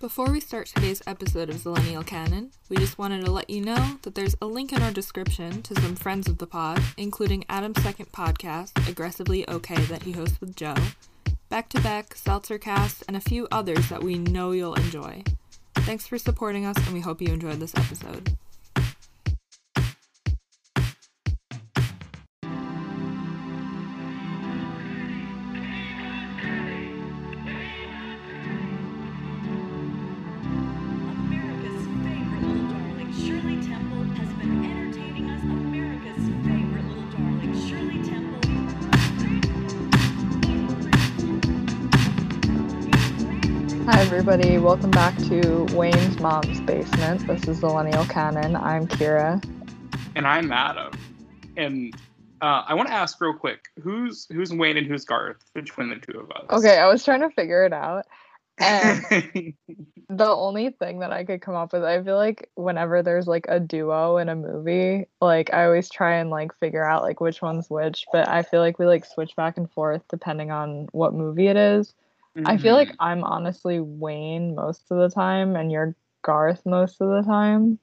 Before we start today's episode of Zillennial Canon, we just wanted to let you know that there's a link in our description to some friends of the pod, including Adam's second podcast, Aggressively Okay, that he hosts with Joe, Back to Back, Seltzercast, and a few others that we know you'll enjoy. Thanks for supporting us, and we hope you enjoyed this episode. Everybody. Welcome back to Wayne's Mom's Basement. This is Zillennial Canon. I'm Kyra. and I'm Adam. And uh, I want to ask real quick, who's who's Wayne and who's Garth between the two of us? Okay, I was trying to figure it out. And the only thing that I could come up with, I feel like whenever there's like a duo in a movie, like I always try and like figure out like which one's which, but I feel like we like switch back and forth depending on what movie it is. I feel like Mm-hmm. I'm honestly Wayne most of the time and you're Garth most of the time.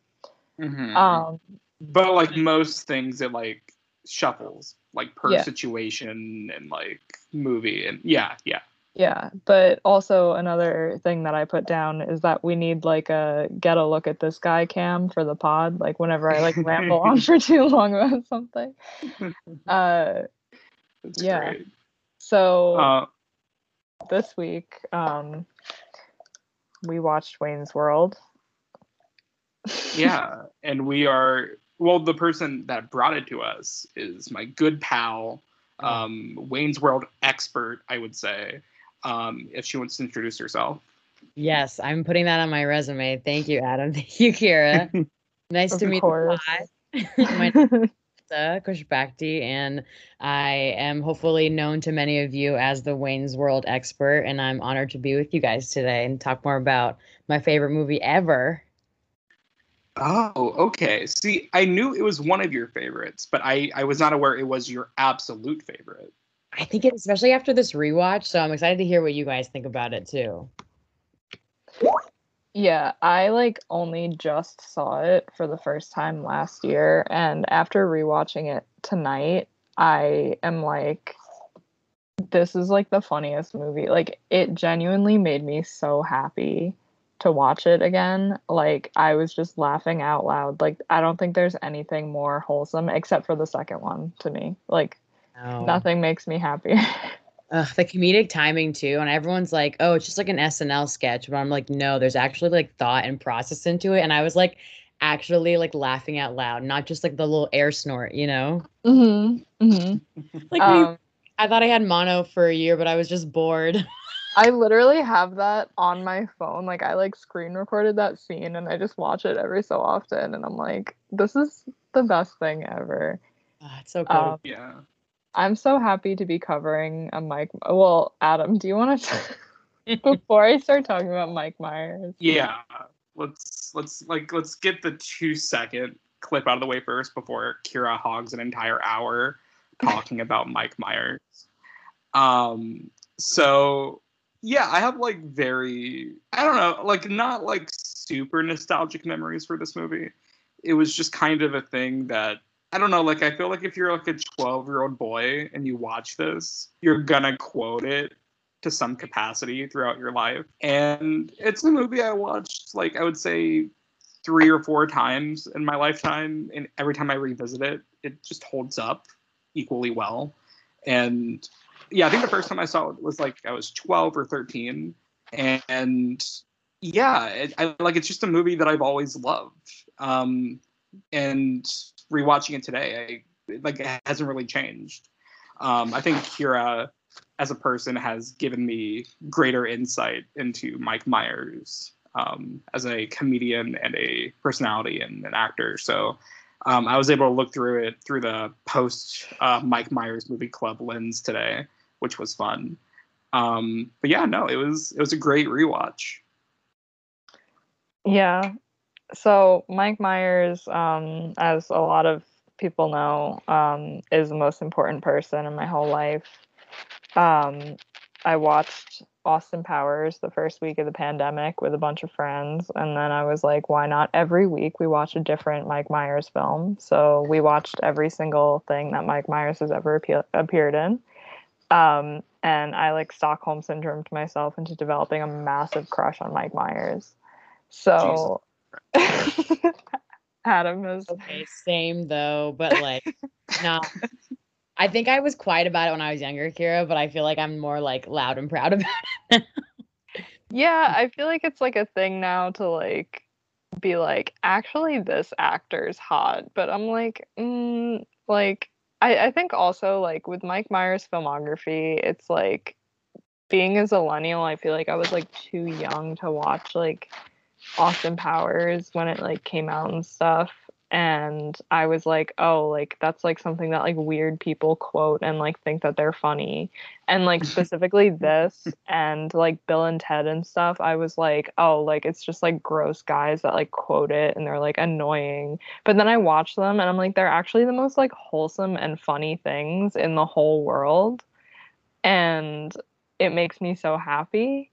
Mhm. Um but like most things, it like shuffles, like per Yeah. situation and like movie, and yeah, yeah. Yeah, but also another thing that I put down is that we need like a get a look at this guy cam for the pod. Like whenever I like ramble on for too long about something. Uh, That's Yeah. great. so Uh, this week, um, we watched Wayne's World. yeah, and we are well. The person that brought it to us is my good pal, um, Wayne's World expert, I would say. Um, if she wants to introduce herself. Yes, I'm putting that on my resume. Thank you, Adam. Thank you, Kyra. Nice Of to meet course. you. Lissa Khoshbakhti, and I am hopefully known to many of you as the Wayne's World expert. And I'm honored to be with you guys today and talk more about my favorite movie ever. Oh, okay. See, I knew it was one of your favorites, but I, I was not aware it was your absolute favorite. I think it, especially after this rewatch. So I'm excited to hear what you guys think about it too. Yeah, I like only just saw it for the first time last year, and after rewatching it tonight, I am like, this is like the funniest movie. Like, it genuinely made me so happy to watch it again. Like, I was just laughing out loud. Like, I don't think there's anything more wholesome except for the second one to me. Like, Oh. nothing makes me happier. Ugh, the comedic timing too, and everyone's like, "Oh, it's just like an SNL sketch," but I'm like, "No, there's actually like thought and process into it." And I was like, actually like laughing out loud, not just like the little air snort, you know? mm-hmm. Mm-hmm. Like Um, I thought I had mono for a year, but I was just bored. I literally have that on my phone. Like I like screen recorded that scene and I just watch it every so often and I'm like, this is the best thing ever. Ah, it's so cool. Um, Yeah. I'm so happy to be covering a Mike well, Adam, do you want to before I start talking about Mike Myers? Yeah. Let's let's like let's get the two second clip out of the way first before Kyra hogs an entire hour talking about Mike Myers. Um so yeah, I have like very I don't know, like not like super nostalgic memories for this movie. It was just kind of a thing that I don't know, like I feel like if you're like a 12 year old boy and you watch this, you're gonna quote it to some capacity throughout your life. And it's a movie I watched like I would say three or four times in my lifetime, and every time I revisit it, it just holds up equally well. And yeah, I think the first time I saw it was like I was 12 or 13, and yeah, it, I like it's just a movie that I've always loved. Um, and rewatching it today, I like it hasn't really changed. Um, I think Kyra, as a person, has given me greater insight into Mike Myers um, as a comedian and a personality and an actor. So um, I was able to look through it through the post uh, Mike Myers movie club lens today, which was fun. Um, but yeah, no, it was it was a great rewatch. Yeah. So Mike Myers, um, as a lot of people know, um, is the most important person in my whole life. Um, I watched Austin Powers the first week of the pandemic with a bunch of friends, and then I was like, why not every week we watch a different Mike Myers film? So we watched every single thing that Mike Myers has ever appeal- appeared in. Um, and I like Stockholm syndrome to myself into developing a massive crush on Mike Myers. So Adam is Okay, same though, but like, no. I think I was quiet about it when I was younger, Kyra, but I feel like I'm more like loud and proud about it. Yeah, I feel like it's like a thing now to like be like, actually, this actor's hot. But I'm like, mm, like, I, I think also like with Mike Myers' filmography, it's like being a millennial, I feel like I was like too young to watch like Austin Powers when it like came out and stuff. And I was like, oh, like that's like something that like weird people quote and like think that they're funny. And like specifically this and like Bill and Ted and stuff, I was like, oh, like it's just like gross guys that like quote it and they're like annoying. But then I watch them and I'm like, they're actually the most like wholesome and funny things in the whole world. And it makes me so happy.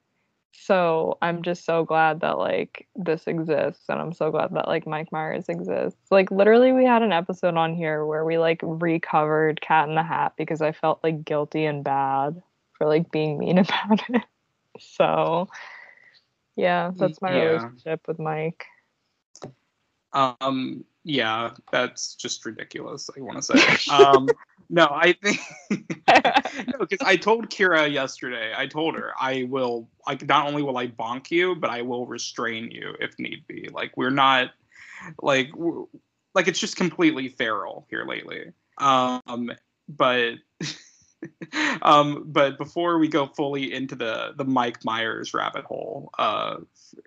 So I'm just so glad that like this exists and I'm so glad that like Mike Myers exists. Like literally we had an episode on here where we like recovered Cat in the Hat because I felt like guilty and bad for like being mean about it. So yeah, that's my Yeah. relationship with Mike. Um, yeah, that's just ridiculous. I want to say. Um, no, I think no, because I told Kyra yesterday. I told her I will. Like, not only will I bonk you, but I will restrain you if need be. Like, we're not like w- like it's just completely feral here lately. Um, but. um, but before we go fully into the the Mike Myers rabbit hole, uh,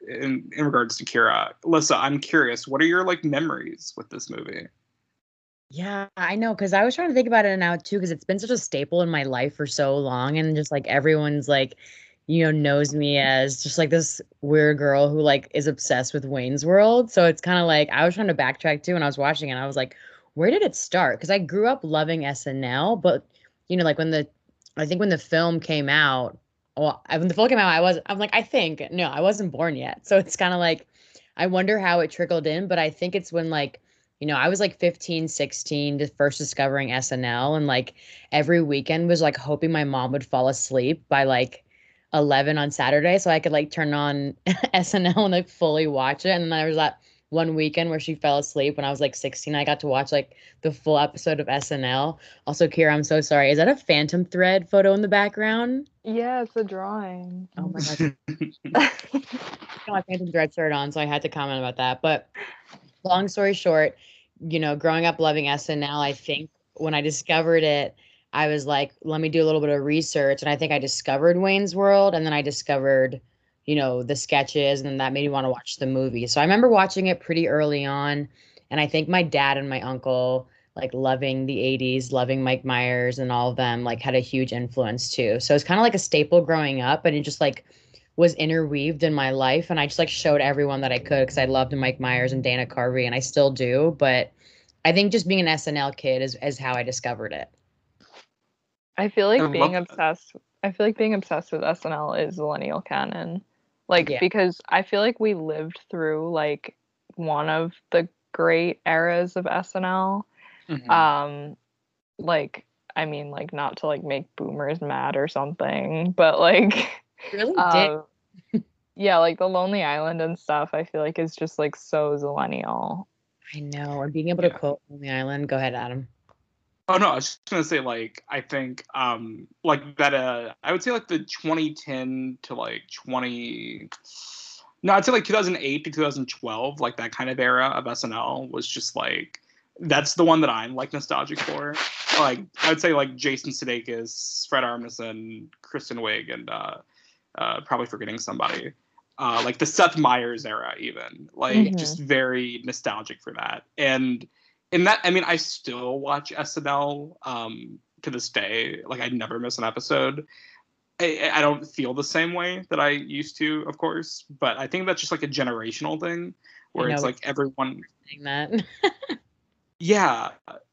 in in regards to Kyra, Lissa, I'm curious, what are your like memories with this movie? Yeah, I know. Cause I was trying to think about it now too, because it's been such a staple in my life for so long. And just like everyone's like, you know, knows me as just like this weird girl who like is obsessed with Wayne's World. So it's kind of like I was trying to backtrack too when I was watching it. I was like, where did it start? Because I grew up loving SNL, but you know, like when the I think when the film came out, well, when the film came out, I was I'm like, I think no, I wasn't born yet. So it's kind of like I wonder how it trickled in, but I think it's when like you know, I was like 15, 16, just first discovering SNL and like every weekend was like hoping my mom would fall asleep by like 11 on Saturday so I could like turn on SNL and like fully watch it. And then there was that one weekend where she fell asleep when I was like 16. I got to watch like the full episode of SNL. Also, Kyra, I'm so sorry. Is that a phantom thread photo in the background? Yeah, it's a drawing. Oh my gosh. got my Phantom Thread shirt on, so I had to comment about that. But long story short, you know, growing up loving SNL, I think when I discovered it, I was like, let me do a little bit of research. And I think I discovered Wayne's World and then I discovered, you know, the sketches, and that made me want to watch the movie. So I remember watching it pretty early on. And I think my dad and my uncle, like loving the 80s, loving Mike Myers and all of them, like had a huge influence too. So it's kind of like a staple growing up. And it just like was interweaved in my life and I just like showed everyone that I could because I loved Mike Myers and Dana Carvey and I still do. But I think just being an SNL kid is, is how I discovered it. I feel like I being love obsessed I feel like being obsessed with SNL is millennial canon. Like Yeah. because I feel like we lived through like one of the great eras of SNL. Mhm. Um like I mean like not to like make boomers mad or something, but like Really did. uh, yeah, like the Lonely Island and stuff I feel like is just like so millennial. I know. And being able to quote Lonely island. Go ahead, Adam. Oh no, I was just gonna say like I think um like that uh I would say like the 2010 to like 20 no I'd say like 2008 to 2012 like that kind of era of SNL was just like that's the one that I'm like nostalgic for like I would say like Jason Sudeikis, Fred Armisen, Kristen Wiig, and uh, uh probably forgetting somebody uh like the Seth Meyers era even like Mhm. just very nostalgic for that and in that i mean i still watch snl um to this day like i never miss an episode I, I don't feel the same way that i used to of course but i think that's just like a generational thing where it's like everyone Saying that. yeah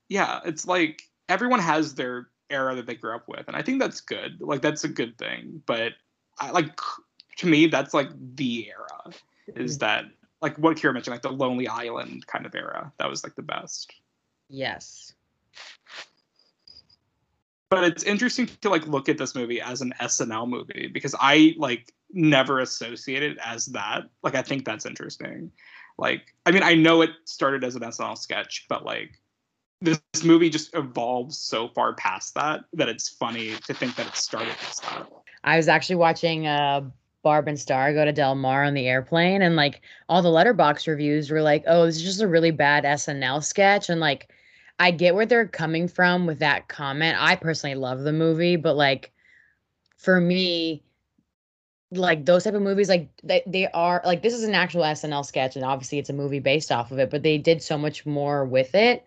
yeah it's like everyone has their era that they grew up with, and I think that's good. Like that's a good thing. But I like to me, that's like the era. Is mm-hmm. that like what Kyra mentioned, like the Lonely Island kind of era? That was like the best. Yes. but it's interesting to like look at this movie as an SNL movie because I like never associated it as that. Like I think that's interesting. Like I mean I know it started as an SNL sketch, but like this, this movie just evolves so far past that that it's funny to think that it started as that. I was actually watching uh Barb and Star go to Del Mar on the airplane and like all the Letterboxd reviews were like, oh, this is just a really bad SNL sketch. And like I get where they're coming from with that comment. I personally love the movie, but like for me, like those type of movies, like they, they are like this is an actual SNL sketch, and obviously it's a movie based off of it, but they did so much more with it.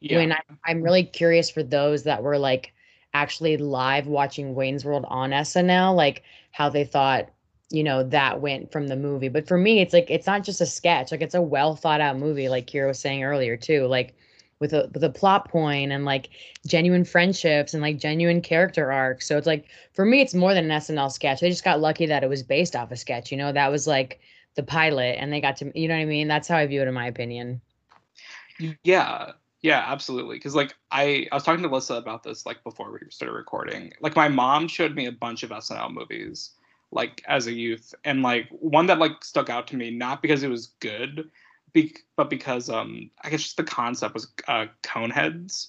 Yeah. When I, I'm really curious for those that were like actually live watching Wayne's World on SNL, like how they thought, you know, that went from the movie. But for me, it's like it's not just a sketch, like it's a well thought out movie, like Kyra was saying earlier too, like with a with a plot point and like genuine friendships and like genuine character arcs. So it's like for me, it's more than an SNL sketch. They just got lucky that it was based off a sketch. You know, that was like the pilot, and they got to, you know what I mean. That's how I view it, in my opinion. Yeah, yeah, absolutely. Because like I, I was talking to Alyssa about this like before we started recording. Like my mom showed me a bunch of SNL movies like as a youth, and like one that like stuck out to me not because it was good, be- but because um I guess just the concept was uh, Coneheads.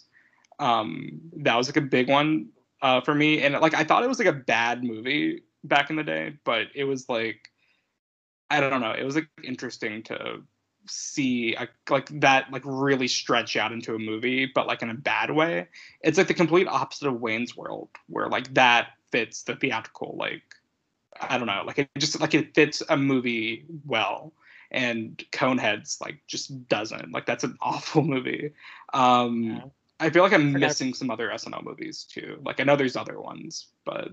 Um, that was like a big one uh for me, and like I thought it was like a bad movie back in the day, but it was like I don't know, it was like interesting to see a, like that like really stretch out into a movie but like in a bad way it's like the complete opposite of wayne's world where like that fits the theatrical like i don't know like it just like it fits a movie well and coneheads like just doesn't like that's an awful movie um Yeah. i feel like i'm Forgot- missing some other snl movies too like i know there's other ones but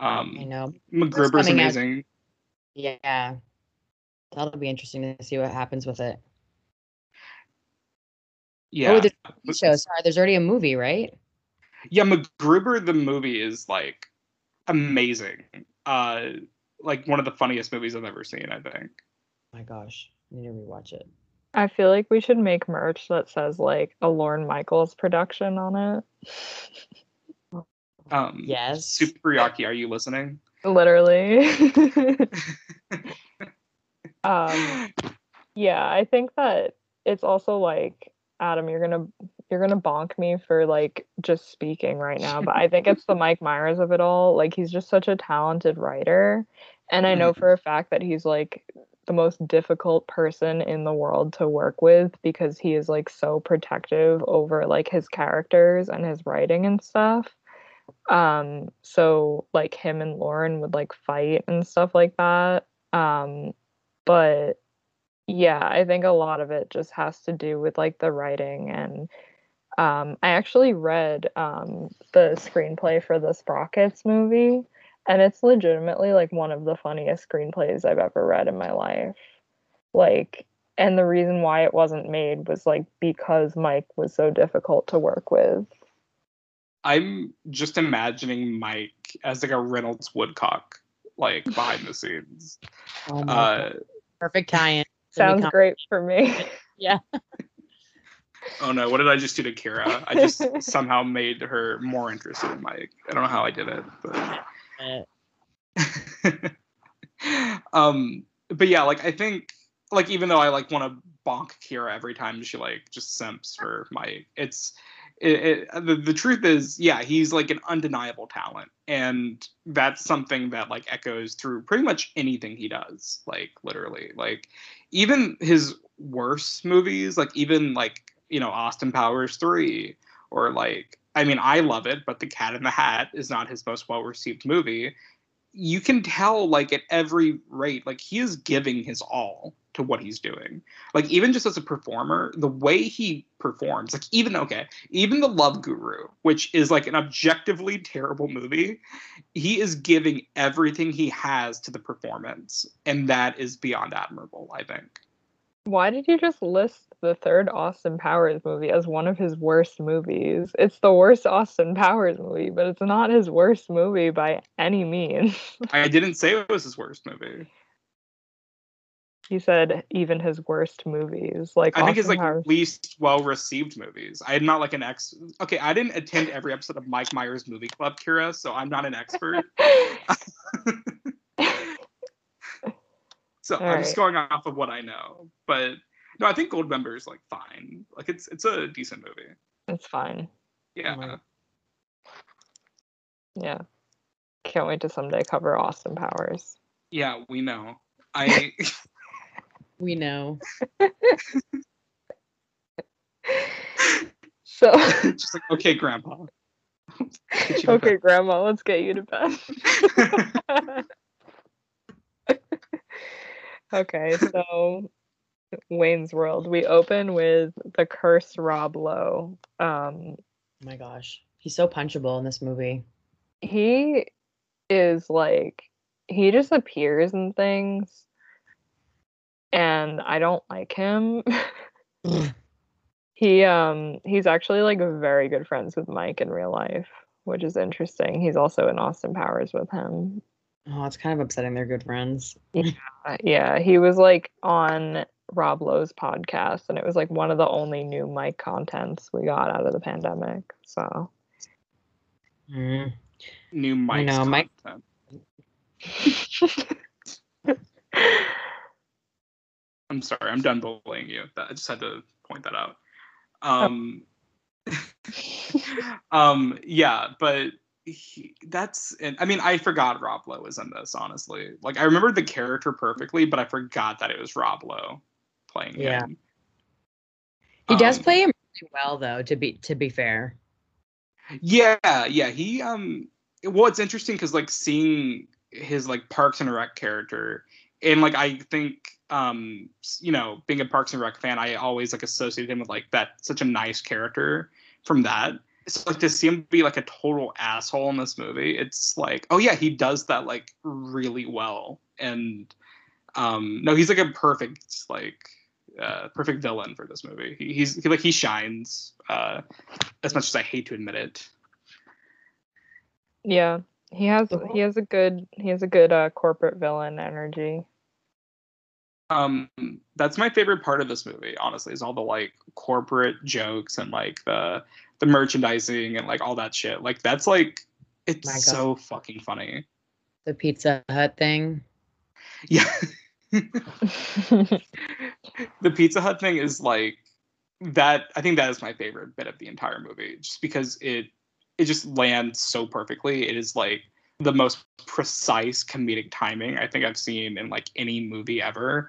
um I know. out- amazing Yeah. That'll be interesting to see what happens with it. yeah Oh, there's a show. Sorry, there's already a movie, right? yeah mcgruber the movie is like amazing uh like one of the funniest movies i've ever seen i think my gosh, I need to rewatch it. I feel like we should make merch that says like a Lorne Michaels production on it. um Yes. super yaki are you listening Literally. um yeah, I think that it's also like Adam, you're gonna you're gonna bonk me for like just speaking right now, but I think it's the Mike Myers of it all. Like he's just such a talented writer. And I know Mhm. for a fact that he's like the most difficult person in the world to work with because he is like so protective over like his characters and his writing and stuff. Um so like him and Lorne would like fight and stuff like that. Um but yeah, I think a lot of it just has to do with like the writing and um I actually read um the screenplay for the Sprockets movie and it's legitimately like one of the funniest screenplays I've ever read in my life. Like and the reason why it wasn't made was like because Mike was so difficult to work with. i'm just imagining mike as like a reynolds woodcock like behind the scenes Oh my uh God. Perfect tie-in. Sounds great for me. Yeah. oh no what did i just do to kyra i just somehow made her more interested in mike i don't know how i did it but um but yeah like i think like even though i like want to bonk kyra every time she like just simps for mike it's it, the, the truth is yeah he's like an undeniable talent and that's something that like echoes through pretty much anything he does like literally. Like even his worst movies like even like you know austin powers 3 or like i mean i love it but the cat in the hat is not his most well received movie you can tell like at every rate like he is giving his all to what he's doing. Like even just as a performer the way he performs like even okay even the love guru which is like an objectively terrible movie he is giving everything he has to the performance and that is beyond admirable i think Why did you just list the third Austin Powers movie as one of his worst movies? It's the worst Austin Powers movie, but it's not his worst movie by any means. I didn't say it was his worst movie. he said even his worst movies, like I think it's Austin like Powers. least well received movies. I'm not like an ex. Okay, I didn't attend every episode of Mike Myers Movie Club, Kyra, so I'm not an expert. So All I'm just going off of what I know. But no, I think Goldmember is like fine. Like it's it's a decent movie. it's fine. Yeah. my- Yeah. Can't wait to someday cover Austin Powers. Yeah, we know. I We know. So just like okay, Grandpa. Get you to okay, Grandma, let's get you to bed. Okay, so Wayne's World. We open with the cursed Rob Lowe. Um, Oh my gosh. He's so punchable in this movie. he is like he just appears in things, and I don't like him. he um he's actually like very good friends with Mike in real life, which is interesting. He's also in Austin Powers with him. Oh, it's kind of upsetting they're good friends. yeah, yeah, he was like on Rob Lowe's podcast, and it was like one of the only new Mike contents we got out of the pandemic. So Mm. New Mike's know, Mike- I'm sorry, I'm done bullying you. I just had to point that out. Oh. Um, um, yeah, but he, that's. I mean, I forgot Rob Lowe was in this. Honestly, like I remembered the character perfectly, but I forgot that it was Rob Lowe playing Yeah. him. He does Um, play him really well though, to be to be fair. Yeah, yeah. He um well it's interesting because like seeing his like Parks and Rec character and like I think um you know, being a Parks and Rec fan, I always like associated him with like that such a nice character from that. So like to see him be like a total asshole in this movie, it's like, oh yeah, he does that like really well. And um no, he's like a perfect like uh perfect villain for this movie. He, he's he, like he shines uh as much as I hate to admit it. yeah, he has he has a good he has a good uh, corporate villain energy. Um, that's my favorite part of this movie, honestly, is all the like corporate jokes and like the the merchandising and like all that shit. Like that's like it's My God. so fucking funny. The Pizza Hut thing. Yeah. the Pizza Hut thing is like that. I think that is my favorite bit of the entire movie, just because it it just lands so perfectly. It is like the most precise comedic timing I think I've seen in like any movie ever.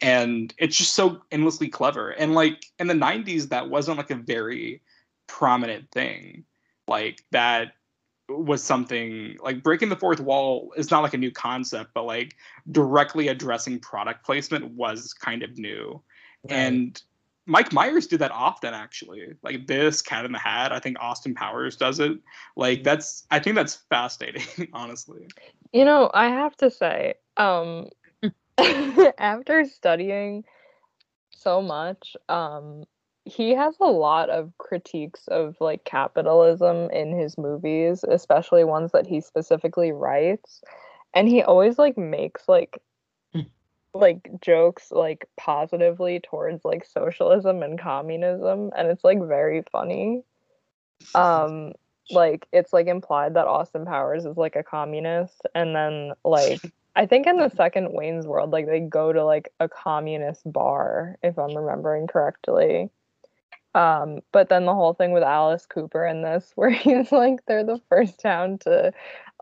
And it's just so endlessly clever. And like in the 90s, that wasn't like a very prominent thing. Like that was something like breaking the fourth wall is not like a new concept, but like directly addressing product placement was kind of new. And Mike Myers did that often, actually. Like this, Cat in the Hat. I think Austin Powers does it. Like that's. I think that's fascinating, honestly. You know, I have to say, um, after studying so much, um, he has a lot of critiques of like capitalism in his movies, especially ones that he specifically writes. And he always like makes like Mm. like jokes like positively towards like socialism and communism and it's like very funny. Um like it's like implied that Austin Powers is like a communist and then like I think in the second Wayne's World like they go to like a communist bar if I'm remembering correctly. Um but then the whole thing with Alice Cooper in this where he's like they're the first town to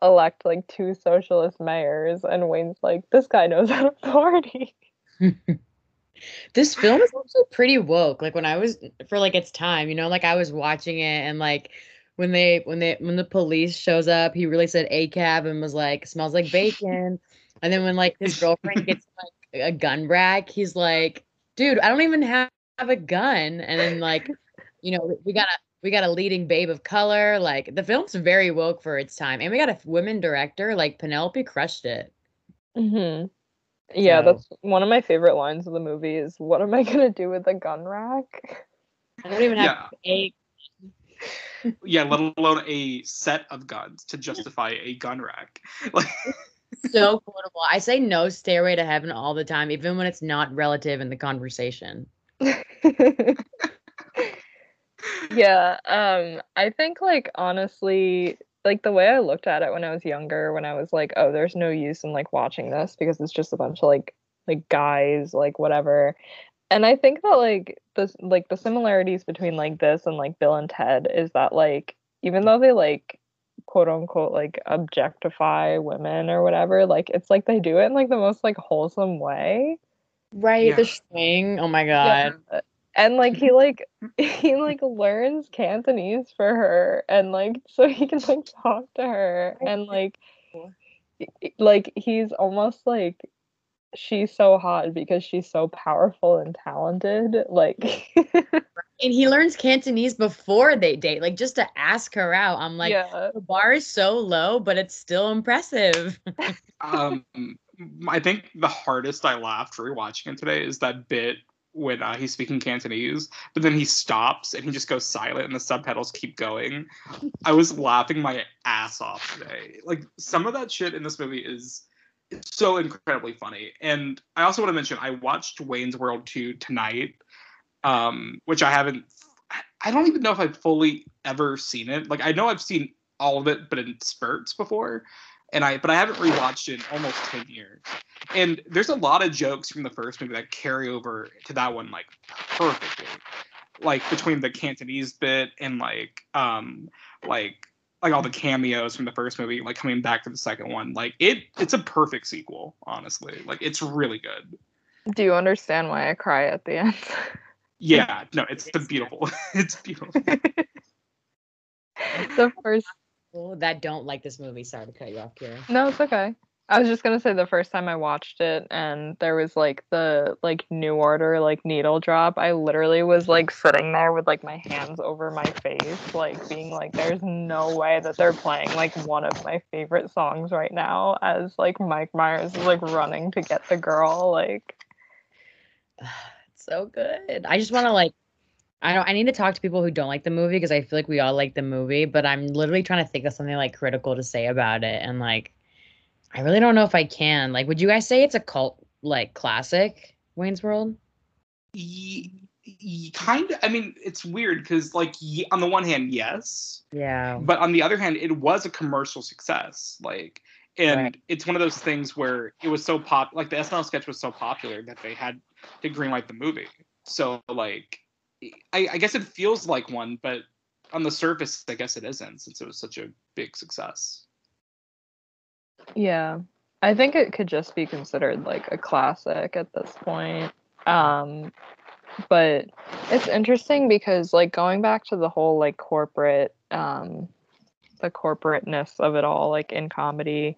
elect like two socialist mayors and Wayne's like this guy knows how to party. this film is actually pretty woke. Like when I was for like its time, you know, like I was watching it and like when they when they when the police shows up, he really said a cab and was like smells like bacon. And then when like his girlfriend gets like a gun rack, he's like, dude, I don't even have, have a gun. And then like, you know, we got a we got a leading babe of color. Like the film's very woke for its time, and we got a women director. Like Penelope crushed it. Mm-hmm. Yeah, So- that's one of my favorite lines of the movie is what am I gonna do with a gun rack? I don't even have a Yeah, let alone a set of guns to justify a gun rack. Like, so quotable. I say no stairway to heaven all the time, even when it's not relative in the conversation. yeah, um I think like honestly like the way I looked at it when I was younger when I was like oh there's no use in like watching this because it's just a bunch of like like guys like whatever. And I think that like the like the similarities between like this and like Bill and Ted is that like even though they like quote unquote like objectify women or whatever like it's like they do it in like the most like wholesome way. Right, Yeah. the string. Oh my god. Yeah. And like he like he like learns Cantonese for her and like so he can like talk to her and like y- y- like he's almost like she's so hot because she's so powerful and talented like And he learns Cantonese before they date, like just to ask her out. I'm like, yeah the bar is so low, but it's still impressive. um, I think the hardest I laughed rewatching it today is that bit when uh, he's speaking Cantonese, but then he stops and he just goes silent and the subtitles keep going. I was laughing my ass off today. Like some of that shit in this movie is so incredibly funny. And I also want to mention I watched Wayne's World 2 tonight, um, which I haven't. I don't even know if I've fully ever seen it. Like I know I've seen all of it, but in spurts before and I but I haven't rewatched it in almost ten years. And there's a lot of jokes from the first movie that carry over to that one like perfectly. Like between the Cantonese bit and like um like like all the cameos from the first movie like coming back to the second one. Like it it's a perfect sequel, honestly. Like it's really good. do you understand why I cry at the end Yeah, no, it's the beautiful. it's beautiful. the first People that don't like this movie. Sorry to cut you off, Kyra. No, it's okay. I was just gonna say the first time I watched it and there was like the like new order like needle drop, I literally was like sitting there with like my hands over my face, like being like, there's no way that they're playing like one of my favorite songs right now as like Mike Myers is like running to get the girl. Like It's so good. I just want to like I don't I need to talk to people who don't like the movie because I feel like we all like the movie, but I'm literally trying to think of something like critical to say about it and like I really don't know if I can. Like would you guys say it's a cult like classic Wayne's World? kind of i mean it's weird because like ye- on the one hand yes Yeah. but on the other hand it was a commercial success like and Right. it's one of those things where it was so pop like the snl sketch was so popular that they had to greenlight the movie so like I, I guess it feels like one but on the surface i guess it isn't since it was such a big success Yeah. I think it could just be considered like a classic at this point. Um but it's interesting because like going back to the whole like corporate um the corporateness of it all like in comedy.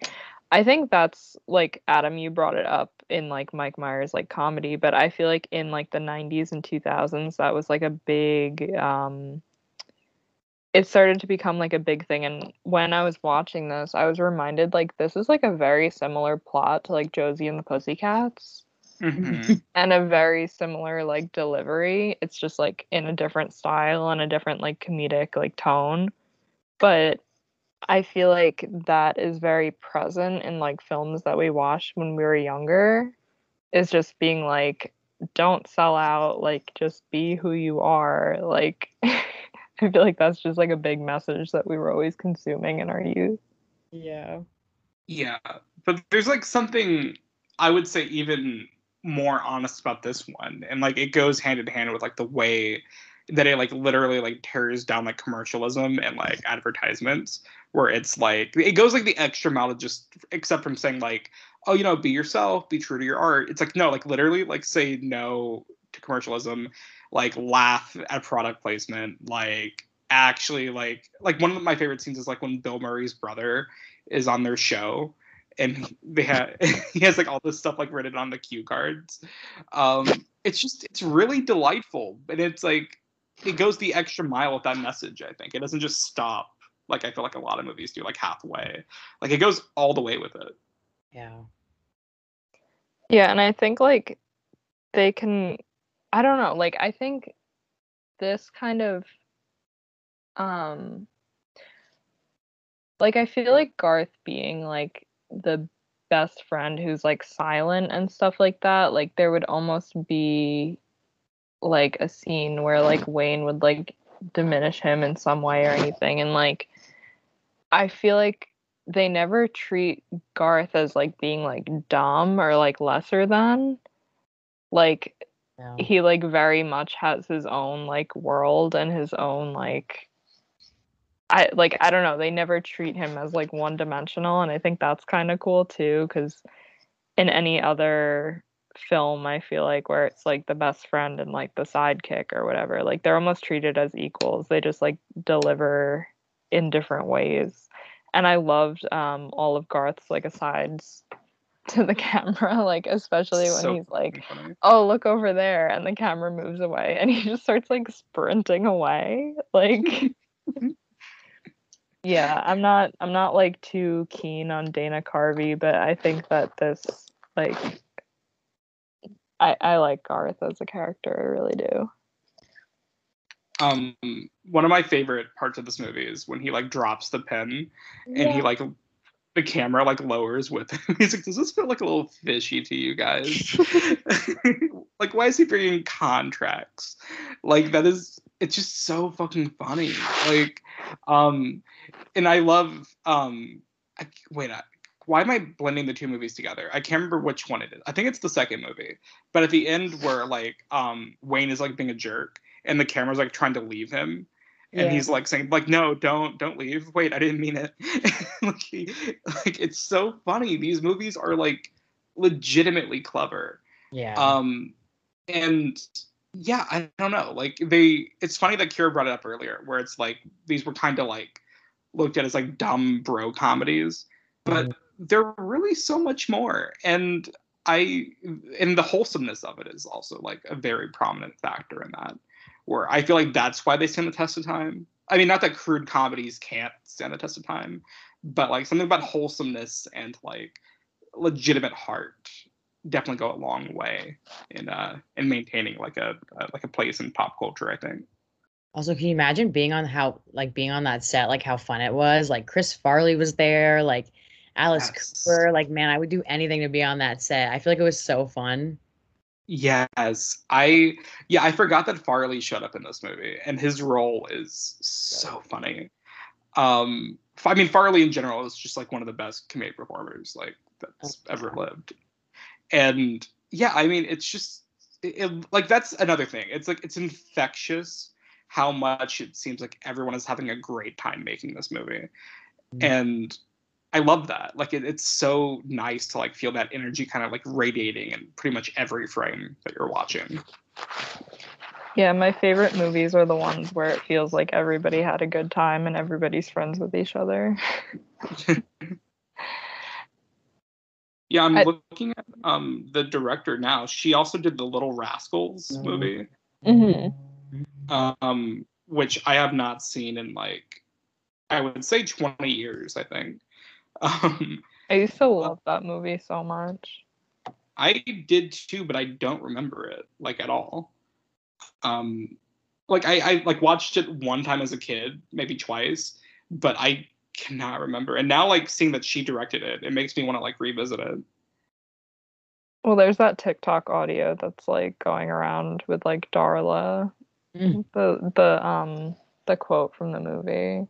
I think that's like Adam you brought it up in like Mike Myers like comedy, but I feel like in like the 90s and 2000s that was like a big um it started to become like a big thing and when i was watching this i was reminded like this is like a very similar plot to like josie and the pussycats Mhm. and a very similar like delivery it's just like in a different style and a different like comedic like tone but i feel like that is very present in like films that we watched when we were younger is just being like don't sell out like just be who you are like i feel like that's just like a big message that we were always consuming in our youth Yeah. Yeah, but there's like something I would say even more honest about this one, and like it goes hand in hand with like the way that it like literally like tears down like commercialism and like advertisements, where it's like it goes like the extra mile just except from saying like oh you know be yourself, be true to your art. It's like no like literally like say no to commercialism, like laugh at product placement, like actually like like one of my favorite scenes is like when Bill Murray's brother is on their show and they have he has like all this stuff like written on the cue cards um it's just it's really delightful and it's like it goes the extra mile with that message i think. It doesn't just stop like i feel like a lot of movies do like halfway. Like it goes all the way with it. Yeah. Yeah, and I think like they can I don't know, like I think this kind of um like I feel like Garth being like the best friend who's like silent and stuff like that, like there would almost be like a scene where like Wayne would like diminish him in some way or anything and like I feel like they never treat Garth as like being like dumb or like lesser than like No. he like very much has his own like world and his own like I like I don't know they never treat him as like one dimensional and I think that's kind of cool too cuz in any other film I feel like where it's like the best friend and like the sidekick or whatever like they're almost treated as equals they just like deliver in different ways and I loved um all of Garth's like asides to the camera like especially when So he's like funny. oh look over there and the camera moves away and he just starts like sprinting away like yeah i'm not i'm not like too keen on dana carvey but i think that this like i i like garth as a character i really do Um, one of my favorite parts of this movie is when he like drops the pen and he like the camera like lowers with him. He's like, "Does this feel like a little fishy to you guys? like, why is he bringing contracts? Like, that is it's just so fucking funny. Like, um, and I love um, I, wait, I, why am I blending the two movies together? I can't remember which one it is. I think it's the second movie, but at the end where like um Wayne is like being a jerk and the camera's like trying to leave him and Yeah. he's like saying like no don't don't leave wait i didn't mean it like, he, like it's so funny these movies are like legitimately clever Yeah. um and yeah i don't know like they it's funny that kyra brought it up earlier where it's like these were kind of like looked at as like dumb bro comedies but they're really so much more and i and the wholesomeness of it is also like a very prominent factor in that where i feel like that's why they stand the test of time i mean not that crude comedies can't stand the test of time but like something about wholesomeness and like legitimate heart definitely go a long way in uh in maintaining like a, a like a place in pop culture i think Also, can you imagine being on how like being on that set, like how fun it was? Like Chris Farley was there, like Alice Yes. Cooper. Like, man, I would do anything to be on that set. I feel like it was so fun. Yes, I yeah, I forgot that Farley showed up in this movie, and his role is so funny. Um, I mean, Farley in general is just like one of the best comedic performers like that's ever lived, and yeah, I mean, it's just it, it- like that's another thing. It's like it's infectious how much it seems like everyone is having a great time making this movie, Mhm. and I love that. Like it, it's so nice to like feel that energy kind of like radiating in pretty much every frame that you're watching. yeah my favorite movies are the ones where it feels like everybody had a good time and everybody's friends with each other Yeah, I'm I- looking at um the director now. She also did the Little Rascals Mhm. movie, Mhm. um, which I have not seen in like I would say 20 years. I think. Um, i used to love that movie so much I did too, but I don't remember it like at all. Um, like I, I like watched it one time as a kid, maybe twice, but I cannot remember. And now, like seeing that she directed it, it makes me want to like revisit it. well there's that tiktok audio that's like going around with like darla Mm. the the um the quote from the movie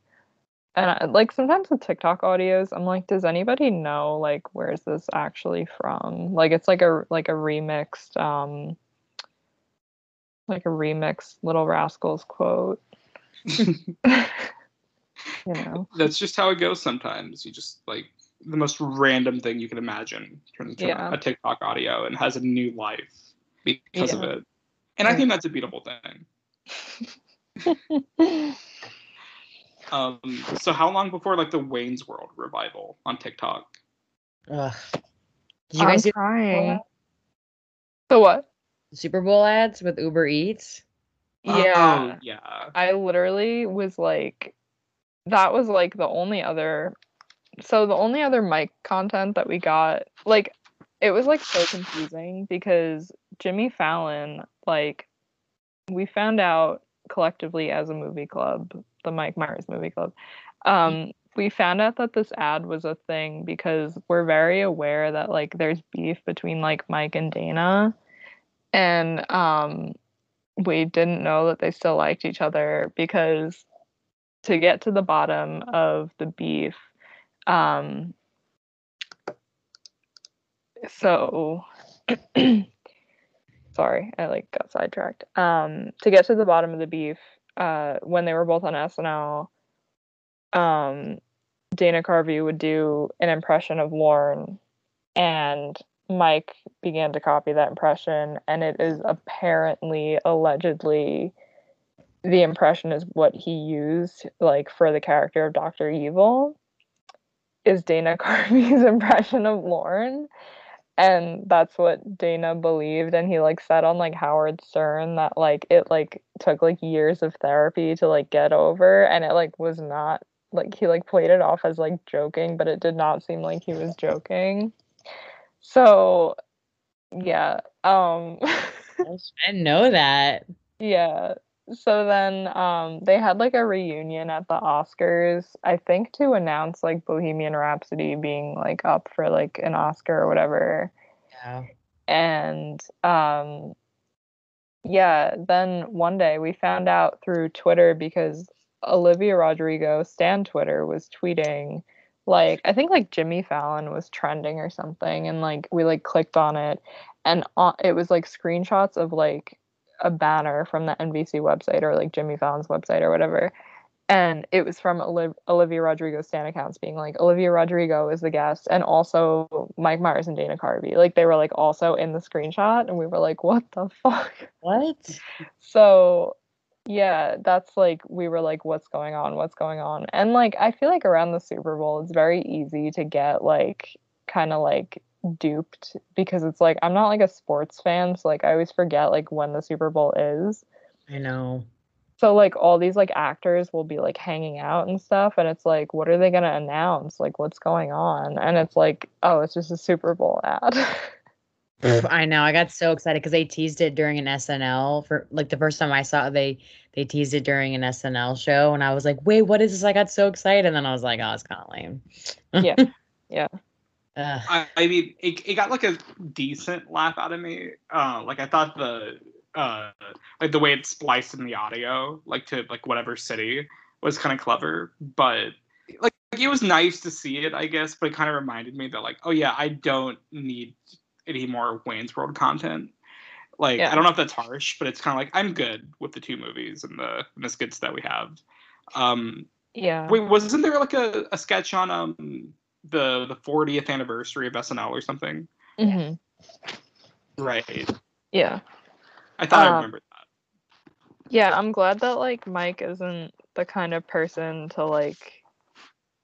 and I, like sometimes with tiktok audios i'm like does anybody know like where's this actually from like it's like a like a remixed um like a remixed little rascals quote you know That's just how it goes sometimes. You just like the most random thing you can imagine turns into Yeah. a TikTok audio and has a new life because of it. And I think that's a beautiful thing. Um, so how long before like the Wayne's World revival on TikTok? Ugh. Did you i'm guys see trying the what Super Bowl ads with Uber Eats? yeah Oh, yeah. I literally was like, that was like the only other. So the only other Mike content that we got, like, it was like so confusing because Jimmy Fallon, like, we found out collectively as a movie club, the Mike Myers movie club, um, we found out that this ad was a thing because we're very aware that like there's beef between like Mike and Dana. And um we didn't know that they still liked each other because to get to the bottom of the beef, um so sorry, I like got sidetracked. Um to get to the bottom of the beef, uh when they were both on SNL, um Dana Carvey would do an impression of Lorne and Mike began to copy that impression and it is apparently allegedly the impression is what he used like for the character of Dr. Evil is Dana Carvey's impression of Lorne and that's what Dana believed and he like said on like Howard Stern that like it like took like years of therapy to like get over and it like was not like he like played it off as like joking but it did not seem like he was joking so yeah um I know that. yeah so then um they had like a reunion at the oscars i think to announce like bohemian rhapsody being like up for like an oscar or whatever Yeah. and um yeah then one day we found out through twitter because olivia rodrigo stan twitter was tweeting like i think like jimmy fallon was trending or something and like we like clicked on it and on, it was like screenshots of like a banner from the nbc website or like jimmy fallon's website or whatever and it was from Oliv- Olivia Rodrigo's Stan accounts being like Olivia Rodrigo is the guest and also Mike Myers and Dana Carvey. Like they were like also in the screenshot and we were like what the fuck? What? So yeah, that's like we were like what's going on? What's going on? And like I feel like around the Super Bowl it's very easy to get like kind of like duped because it's like I'm not like a sports fan, so like I always forget like when the Super Bowl is. I know. So like all these like actors will be like hanging out and stuff and it's like what are they going to announce? Like what's going on? And it's like oh, it's just a Super Bowl ad. I know. I got so excited because they teased it during an SNL for like the first time I saw it. They they teased it during an SNL show, and I was like, "Wait, what is this?" I got so excited, and then I was like, "Oh, it's kind of lame." Yeah. Yeah. Ugh. I, I mean, it, it got like a decent laugh out of me. Uh, like I thought the uh, like the way it spliced in the audio, like to like whatever city, was kind of clever. But like it was nice to see it, I guess. But it kind of reminded me that like, oh yeah, I don't need any more Wayne's World content. Like Yeah. I don't know if that's harsh, but it's kind of like I'm good with the two movies and the and the skits that we have. Um, Yeah. wait, wasn't there like a, a sketch on um the the 40th anniversary of SNL or something? hmm Right. Yeah. I thought I Um, remembered that. Yeah, I'm glad that like Mike isn't the kind of person to like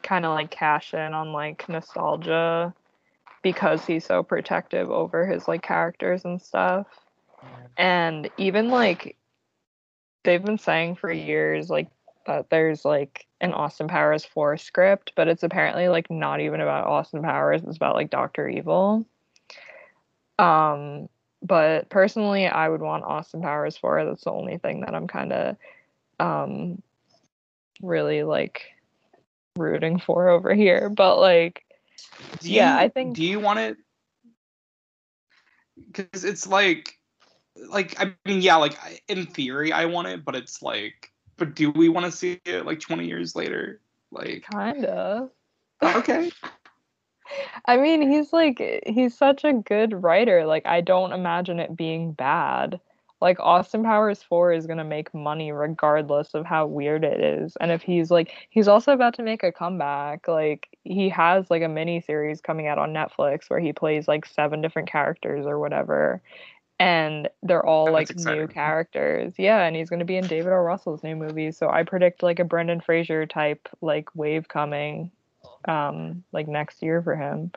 kind of like cash in on like nostalgia because he's so protective over his like characters and stuff. And even like they've been saying for years like that there's like an Austin Powers 4 script, but it's apparently like not even about Austin Powers, it's about like Dr. Evil. Um but personally I would want Austin Powers 4. That's the only thing that I'm kind of um really like rooting for over here. But like yeah, I think- Do you want it? Because it's like, like I mean, yeah, like in theory, I want it, but it's like, but do we want to see it like 20 years later? Like, kind of okay, I mean, he's like he's such a good writer. Like I don't imagine it being bad. Like Austin Powers 4 is going to make money regardless of how weird it is. And if he's like he's also about to make a comeback. Like he has like a mini series coming out on Netflix where he plays like seven different characters or whatever. And they're all That's like exciting. new characters. Yeah, and he's going to be in David O. Russell's new movie. So I predict like a Brendan Fraser type like wave coming um like next year for him.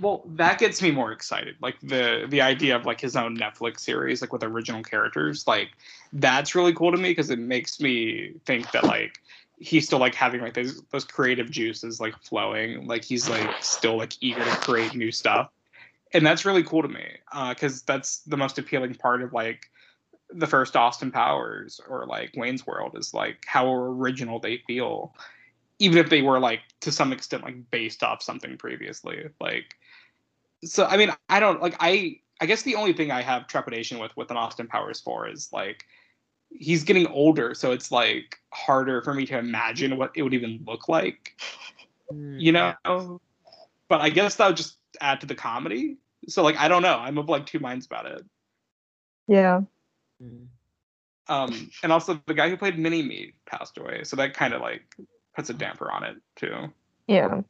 well, that gets me more excited. Like the the idea of like his own Netflix series, like with original characters, like that's really cool to me because it makes me think that like he's still like having like those those creative juices like flowing. Like he's like still like eager to create new stuff. And that's really cool to me because that's the most appealing part of like the first Austin Powers or like Wayne's World is like how original they feel, even if they were like to some extent like based off something previously. Like, so I mean, I don't like I I guess the only thing I have trepidation with with an Austin Powers four is like he's getting older, so it's like harder for me to imagine what it would even look like, Mm, you know. But I guess that would just add to the comedy. So like I don't know, I'm of like two minds about it. Yeah. mm. Um, and also the guy who played Mini Me passed away, so that kind of like puts a damper on it too. Yeah.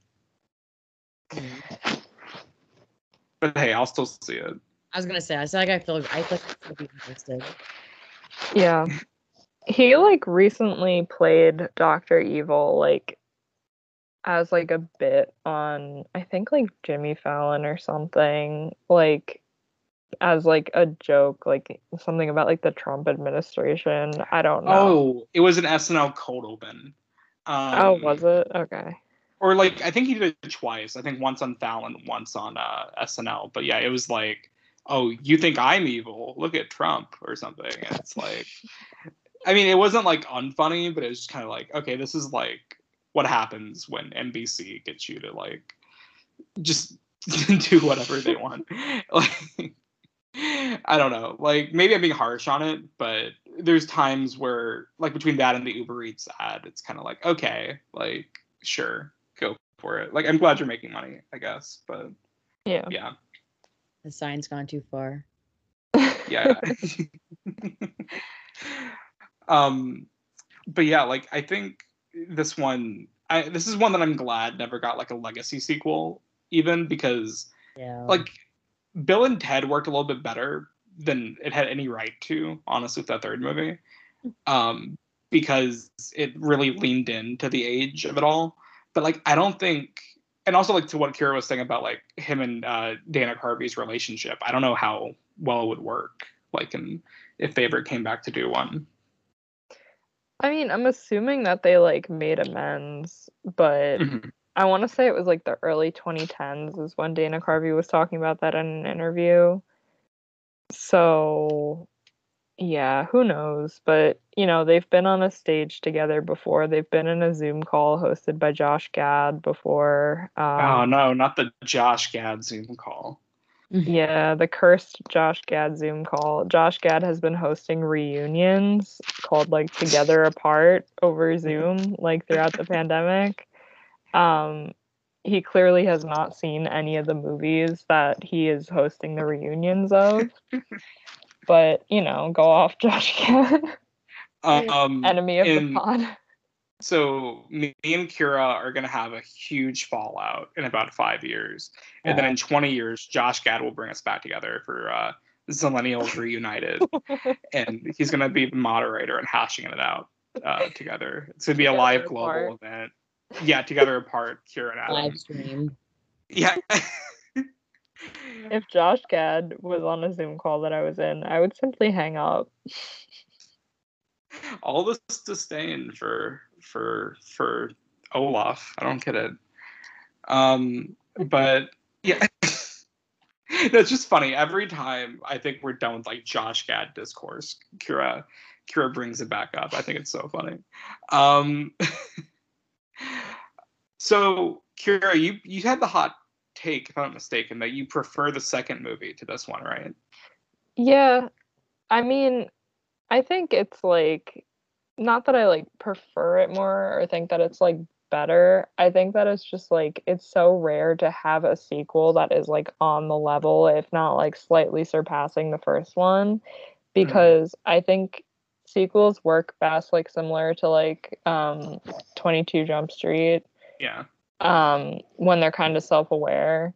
But hey, I'll still see it. I was gonna say, I feel like I feel I feel like I feel interested. Yeah. He like recently played Doctor Evil like as like a bit on I think like Jimmy Fallon or something like as like a joke like something about like the Trump administration. I don't know. Oh, it was an SNL cold open. Um, oh, was it? Okay. Or like I think he did it twice. I think once on Fallon, once on uh, SNL. But yeah, it was like, oh, you think I'm evil? Look at Trump or something. And it's like, I mean, it wasn't like unfunny, but it was just kind of like, okay, this is like what happens when NBC gets you to like just do whatever they want. like, I don't know. Like maybe I'm being harsh on it, but there's times where like between that and the Uber Eats ad, it's kind of like okay, like sure, go for it. Like I'm glad you're making money, I guess, but Yeah. yeah, The sign's gone too far. yeah. um, but yeah, like I think this one, I this is one that I'm glad never got like a legacy sequel, even because Yeah. like Bill and Ted worked a little bit better than it had any right to, honestly, with that third movie. Um, because it really leaned into the age of it all. But like I don't think and also like to what Kyra was saying about like him and uh Dana Carvey's relationship, I don't know how well it would work, like and if they ever came back to do one. I mean, I'm assuming that they like made amends, but Mhm. I want to say it was like the early 2010s is when Dana Carvey was talking about that in an interview. So, yeah, who knows? But, you know, they've been on a stage together before. They've been in a Zoom call hosted by Josh Gad before. Um, oh no, not the Josh Gad Zoom call. Yeah, the cursed Josh Gad Zoom call. Josh Gad has been hosting reunions called like Together Apart over Zoom like throughout the pandemic. Um he clearly has not seen any of the movies that he is hosting the reunions of. but, you know, go off Josh Gad, Um, enemy of in- the pod. So me and Kyra are gonna have a huge fallout in about five years, and then in 20 years, Josh Gad will bring us back together for uh, Zillennials Reunited, and he's gonna be the moderator and hashing it out uh, together. It's gonna be a Together live apart. global event. Yeah, together apart, Kyra and Adam. Live stream. Yeah. If Josh Gad was on a Zoom call that I was in, I would simply hang up. all this disdain for for for Olaf. I don't get it. Um, but yeah, that's just funny. Every time I think we're done with like Josh Gad discourse, Kyra Kyra brings it back up. I think it's so funny. Um, so Kyra, you you had the hot take, if I'm not mistaken, that you prefer the second movie to this one, right? Yeah, I mean, I think it's like not that I like prefer it more or think that it's like better. I think that it's just like it's so rare to have a sequel that is like on the level, if not like slightly surpassing the first one, because I think sequels work best like similar to like um 22 Jump Street Yeah. um when they're kind of self-aware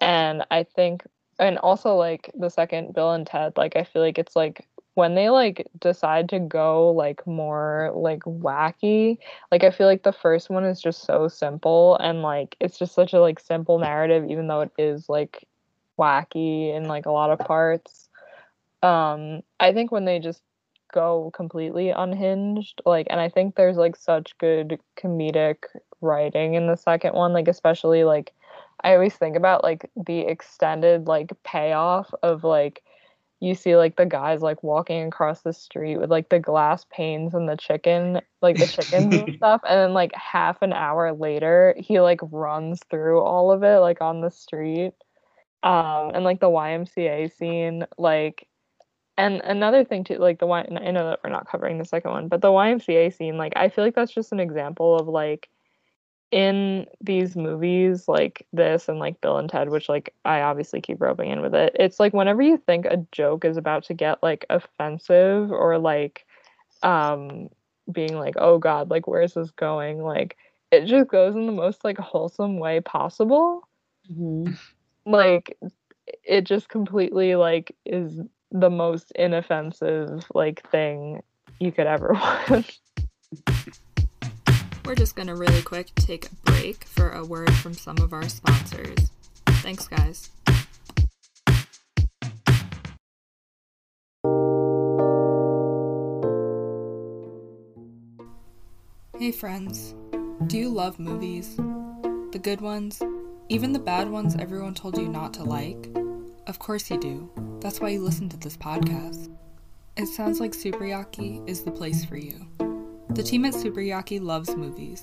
and i think and also like the second bill and ted like i feel like it's like when they like decide to go like more like wacky like i feel like the first one is just so simple and like it's just such a like simple narrative even though it is like wacky in like a lot of parts. Um i think when they just go completely unhinged like and i think there's like such good comedic writing in the second one like especially like I always think about like the extended like payoff of like you see like the guys like walking across the street with like the glass panes and the chicken like the chickens and stuff and then like half an hour later he like runs through all of it like on the street. Um and like the YMCA scene like and another thing too like the Y I know that we're not covering the second one but the YMCA scene like I feel like that's just an example of like in these movies like this and like Bill and Ted, which like I obviously keep roping in with it, it's like whenever you think a joke is about to get like offensive or like um being like, oh god, like where's this going? Like it just goes in the most like wholesome way possible. Mhm. Like it just completely like is the most inoffensive like thing you could ever watch. We're just gonna really quick take a break for a word from some of our sponsors. Thanks, guys. Hey, friends. Do you love movies? The good ones? Even the bad ones everyone told you not to like? Of course you do. That's why you listen to this podcast. It sounds like Superyaki is the place for you. The team at Superyaki loves movies,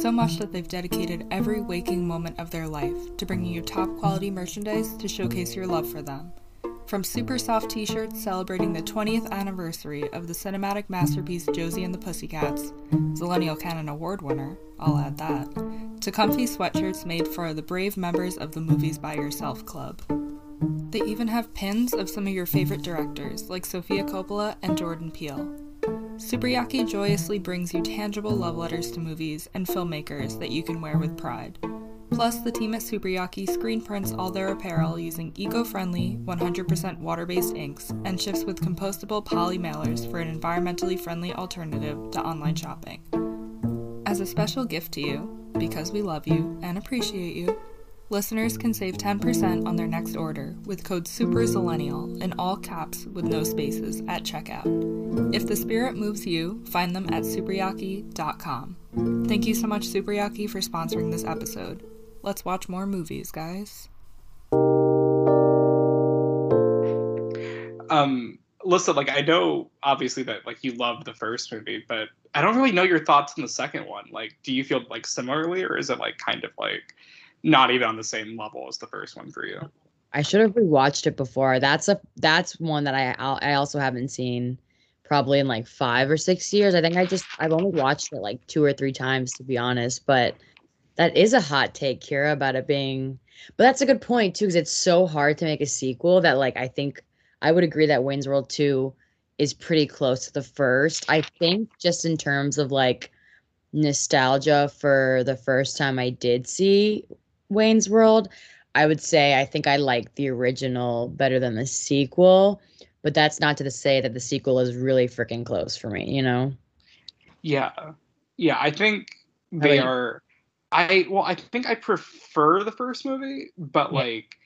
so much that they've dedicated every waking moment of their life to bringing you top quality merchandise to showcase your love for them. From super soft t shirts celebrating the 20th anniversary of the cinematic masterpiece Josie and the Pussycats, Zillennial Canon Award winner, I'll add that, to comfy sweatshirts made for the brave members of the Movies by Yourself Club. They even have pins of some of your favorite directors, like Sofia Coppola and Jordan Peele. Superyaki joyously brings you tangible love letters to movies and filmmakers that you can wear with pride. Plus, the team at Superyaki screen prints all their apparel using eco friendly, 100% water based inks and ships with compostable poly mailers for an environmentally friendly alternative to online shopping. As a special gift to you, because we love you and appreciate you, listeners can save 10% on their next order with code SUPERZillennial in all caps with no spaces at checkout. If the spirit moves you, find them at superyaki.com. Thank you so much, Superyaki, for sponsoring this episode. Let's watch more movies, guys. Um, listen, like I know obviously that like you loved the first movie, but I don't really know your thoughts on the second one. Like, do you feel like similarly, or is it like kind of like not even on the same level as the first one for you? I should have rewatched it before. That's a that's one that I I also haven't seen probably in like five or six years. I think I just I've only watched it like two or three times to be honest. But that is a hot take, Kyra, about it being. But that's a good point too, because it's so hard to make a sequel that like I think I would agree that Wayne's World two is pretty close to the first. I think just in terms of like nostalgia for the first time I did see Wayne's World, I would say I think I like the original better than the sequel, but that's not to say that the sequel is really freaking close for me, you know? Yeah, yeah. I think they about you? are. I well, I think I prefer the first movie, but Yeah. like,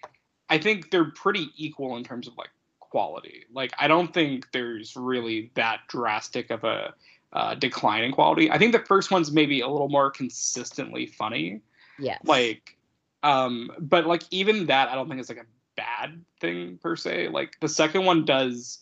I think they're pretty equal in terms of like quality. Like, I don't think there's really that drastic of a uh, decline in quality. I think the first one's maybe a little more consistently funny. Yes. Like, um, but like even that, I don't think is like a bad thing per se. Like the second one does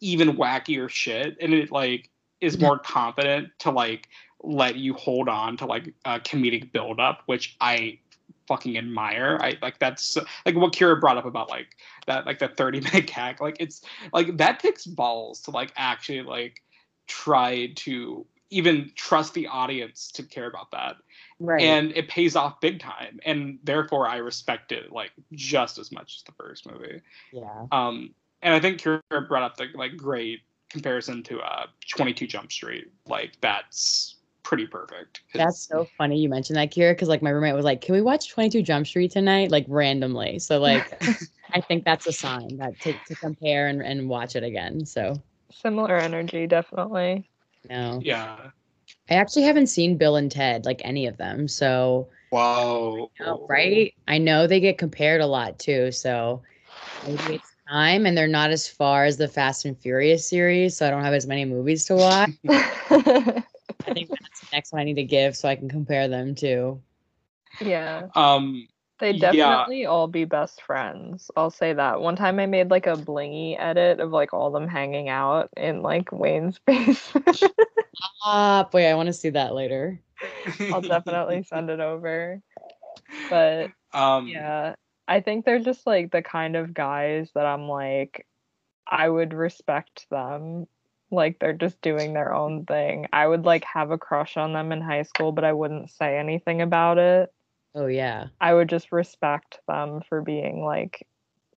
even wackier shit, and it like is Yeah. more confident to like let you hold on to like a comedic buildup, which I fucking admire. I like that's like what Kyra brought up about like that like the 30 minute gag. Like it's like that takes balls to like actually like try to even trust the audience to care about that right. and it pays off big time and therefore i respect it like just as much as the first movie yeah. um and i think Kyra brought up the like great comparison to uh 22 jump street like that's pretty perfect. That's so funny you mentioned that, Kyra, because like my roommate was like, "Can we watch Twenty Two Jump Street tonight?" Like randomly. So like, I think that's a sign that to, to compare and, and watch it again. So Similar energy, definitely. no, yeah I actually haven't seen Bill and Ted like any of them. So whoa know, right? I know they get compared a lot too, so maybe it's time. And they're not as far as the Fast and Furious series, so I don't have as many movies to watch. I think that's the next one I need to give so I can compare them to. yeah. um They'd Yeah. definitely all be best friends. I'll say that. One time I made like a blingy edit of like all them hanging out in like Wayne's basement. Ah, boy, I want to see that later. I'll definitely send it over. But um yeah, I think they're just like the kind of guys that I'm like, I would respect them. Like they're just doing their own thing. I would like have a crush on them in high school, but I wouldn't say anything about it. Oh yeah. I would just respect them for being like,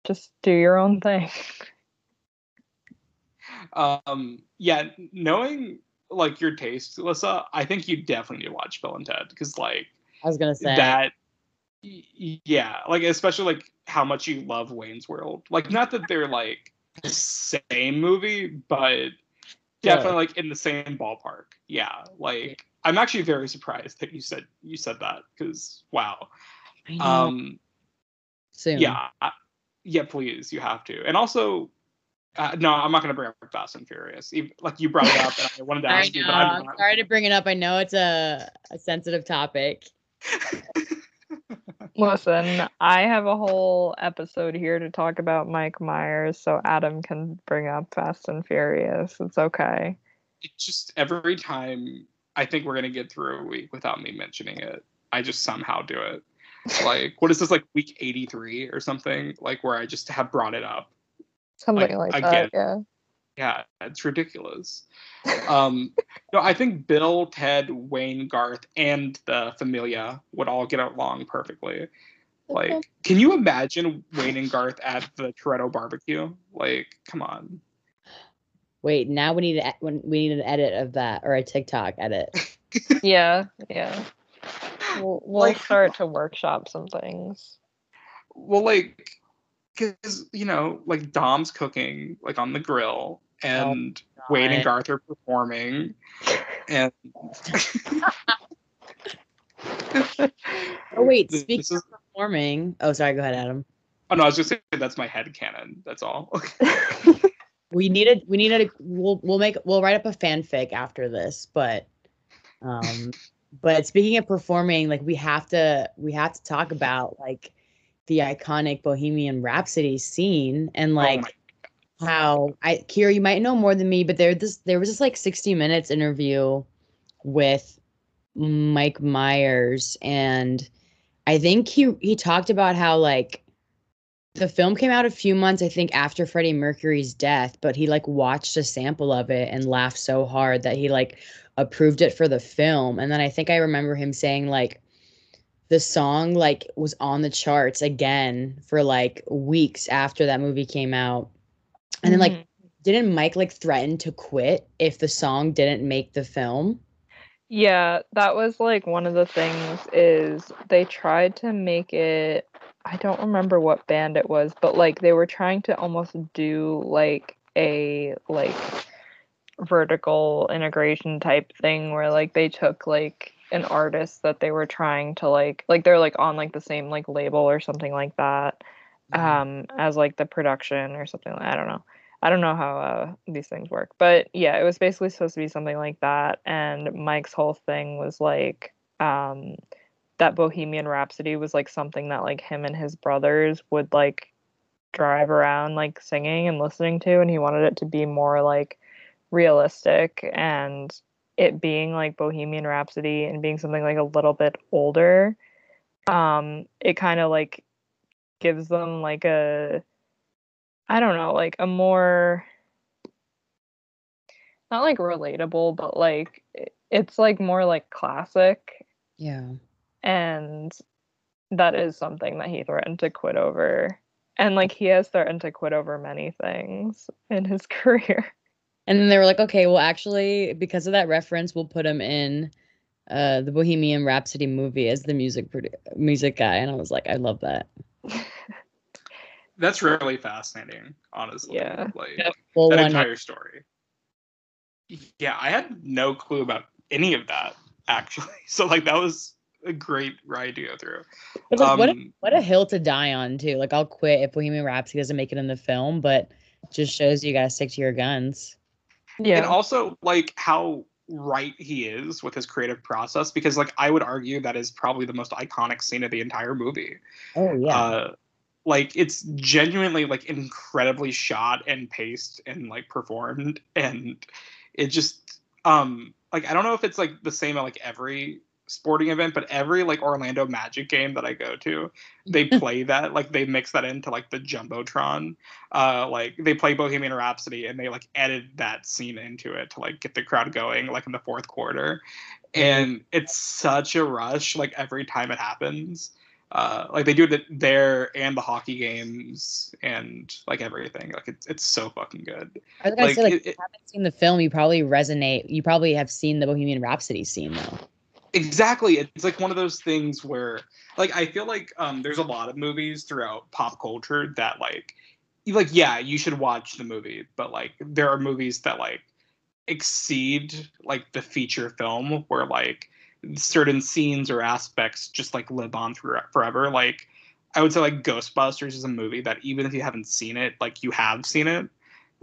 just do your own thing. um yeah knowing like your taste Alyssa, i think you definitely need to watch bill and ted because like I was gonna say. that y- y- yeah like especially like how much you love wayne's world. Like not that they're like the same movie but definitely like in the same ballpark. Yeah. like i'm actually very surprised that you said you said that because wow I know. um soon. yeah I- yeah please you have to and also uh, no i'm not going to bring up fast and furious Even- like you brought it up and i wanted to I ask you know. but I'm i'm sorry to bring it up. I know it's a, a sensitive topic. Listen, I have a whole episode here to talk about Mike Myers, so Adam can bring up Fast and Furious. It's okay. it just every time I think we're gonna get through a week without me mentioning it, I just somehow do it. Like, what is this like week eighty three or something? Like where I just have brought it up. Something Like, like, that, yeah. Yeah, it's ridiculous. Um, no, I think Bill, Ted, Wayne, Garth, and the Familia would all get along perfectly. Like, can you imagine Wayne and Garth at the Toretto barbecue? Like, come on. Wait, now we need to, when we need an edit of that or a TikTok edit. Yeah, yeah. We'll, we'll Like- start to workshop some things. Well, like, because you know, like Dom's cooking like on the grill, oh and Wayne and Garth are performing, and Oh wait, This- speaking this is- of performing. Oh, sorry. Go ahead, Adam. oh no, I was just saying that's my head canon. That's all. We needed. We needed. A, we'll we'll make. We'll write up a fanfic after this, but um, but speaking of performing, like we have to we have to talk about like the iconic Bohemian Rhapsody scene and like. oh how I Kyra, you might know more than me, but there this there was this like 60 minutes interview with Mike Myers and I think he he talked about how like the film came out a few months I think after Freddie Mercury's death, but he like watched a sample of it and laughed so hard that he like approved it for the film. And then I think I remember him saying like the song like was on the charts again for like weeks after that movie came out. And then like Mhm. didn't Mike like threaten to quit if the song didn't make the film? Yeah, that was like one of the things is they tried to make it I don't remember what band it was, but like they were trying to almost do like a like vertical integration type thing where like they took like an artist that they were trying to like like they're like on like the same like label or something like that um as like the production or something i don't know. I don't know how uh, these things work but yeah it was basically supposed to be something like that and mike's whole thing was like um that bohemian rhapsody was like something that like him and his brothers would like drive around like singing and listening to and he wanted it to be more like realistic and it being like bohemian rhapsody and being something like a little bit older um it kind of like gives them like a I don't know, like a more not like relatable, but like it's like more like classic Yeah. And that is something that he threatened to quit over. And like he has threatened to quit over many things in his career. And then they were like, okay, well, actually, because of that reference, we'll put him in uh, the Bohemian Rhapsody movie as the music produ- music guy. And I was like, I love that. that's really fascinating, honestly. Yeah. Like Yep. Well, that one entire story. Yeah, I had no clue about any of that actually. So like that was a great ride to go through. But like, what a, Um, what a hill to die on too. Like I'll quit if Bohemian Rhapsody doesn't make it in the film, but just shows you gotta stick to your guns. Yeah. And also like how right he is with his creative process because like I would argue that is probably the most iconic scene of the entire movie. Oh yeah. Uh, like it's genuinely like incredibly shot and paced and like performed and it just um like I don't know if it's like the same at like every sporting event but every like Orlando Magic game that I go to they play that like they mix that into like the jumbotron uh like they play Bohemian Rhapsody and they like edit that scene into it to like get the crowd going like in the fourth quarter and it's such a rush like every time it happens uh, like they do it there and the hockey games and like everything. Like it's it's so fucking good. I was gonna like, say, like, it- if you haven't seen the film, you probably resonate. You probably have seen the Bohemian Rhapsody scene though. Exactly. It's like one of those things where like I feel like um there's a lot of movies throughout pop culture that like like yeah, you should watch the movie, but like there are movies that like exceed like the feature film where like certain scenes or aspects just like live on through forever. Like I would say like Ghostbusters is a movie that even if you haven't seen it, like you have seen it.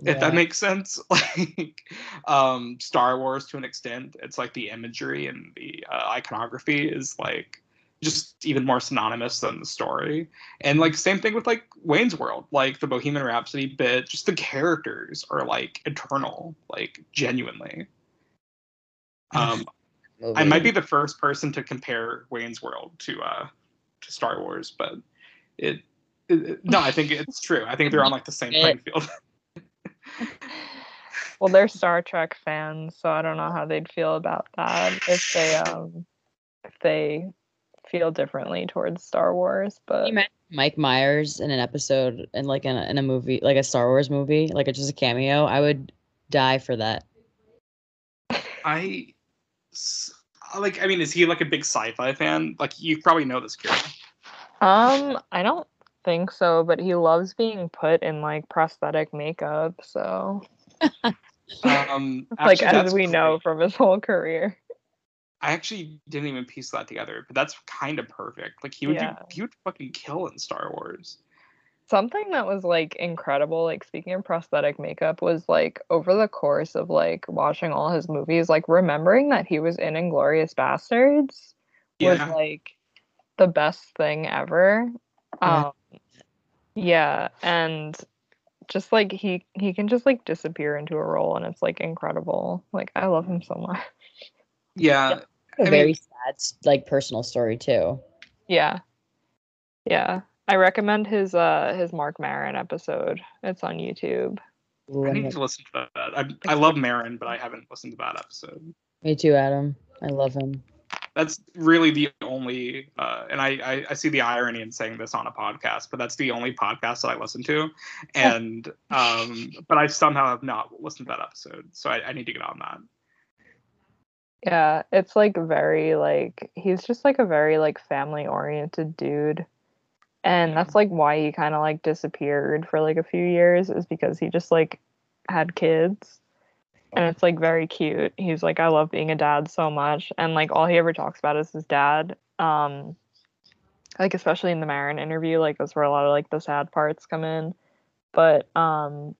If that makes sense, like um, Star Wars to an extent, it's like the imagery and the uh, iconography is like just even more synonymous than the story. And like same thing with like Wayne's World, like the Bohemian Rhapsody bit, just the characters are like eternal, like genuinely. Um, I might be the first person to compare Wayne's World to uh to Star Wars, but it- it- no, I think it's true. I think they're on like the same playing field. Well, they're Star Trek fans, so I don't know how they'd feel about that if they um if they feel differently towards Star Wars. But you imagine Mike Myers in an episode in like in a, in a movie, like a Star Wars movie, like it's just a cameo. I would die for that. I like. I mean, is he like a big sci-fi fan? Like, you probably know this kid. um, I don't think so. But he loves being put in like prosthetic makeup, so Um, like actually, as we know from his whole career. I actually didn't even piece that together, but that's kind of perfect. Like, he would Yeah. do, he would fucking kill in Star Wars. Something that was like incredible, like speaking of prosthetic makeup, was like over the course of like watching all his movies, like remembering that he was in Inglourious Basterds was like the best thing ever. Yeah. Um, yeah, and just like he he can just like disappear into a role, and it's like incredible. Like I love him so much. yeah. A I mean- very sad, like personal story too. Yeah, yeah. I recommend his uh his Mark Maron episode. It's on YouTube. Ooh, I need gonna- to listen to that. I, I love Maron, but I haven't listened to that episode. Me too, Adam. I love him. That's really the only, uh, and I, I, I see the irony in saying this on a podcast, but that's the only podcast that I listen to, and um, but I somehow have not listened to that episode, so I, I need to get on that. Yeah, it's like very like he's just like a very like family oriented dude. And that's like why he kind of like disappeared for like a few years is because he just like had kids. And it's like very cute. He's like I love being a dad so much and like all he ever talks about is his dad. Um like especially in the Maron interview like that's where a lot of like the sad parts come in. But um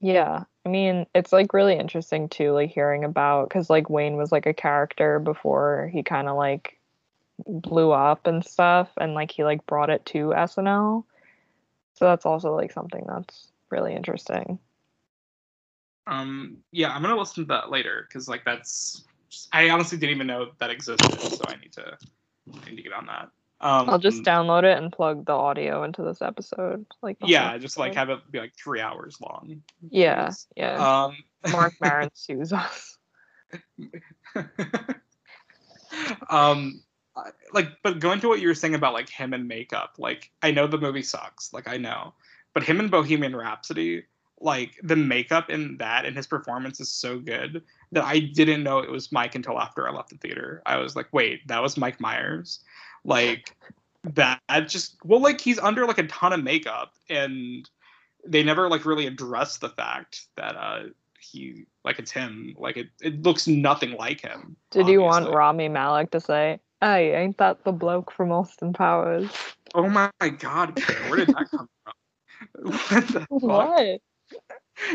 yeah, I mean, it's like really interesting too, like hearing about because like Wayne was like a character before he kind of like blew up and stuff, and like he like brought it to SNL. So that's also like something that's really interesting. Um, yeah, I'm gonna listen to that later because like that's I honestly didn't even know that existed, so I need to I need to get on that. Um, I'll just download it and plug the audio into this episode. Like yeah, just like have it be like three hours long. yeah, yeah. Um, Mark Maron sues us. um like but going to what you were saying about like him and makeup like i know the movie sucks like i know but him and bohemian rhapsody like the makeup in that and his performance is so good that i didn't know it was mike until after i left the theater i was like wait that was mike myers like that just well like he's under like a ton of makeup and they never like really address the fact that uh he like it's him like it, it looks nothing like him Did you want obviously. Rami Malek to say, "Hey, ain't that the bloke from Austin Powers?" Oh my god, where did that come from? What the fuck? What?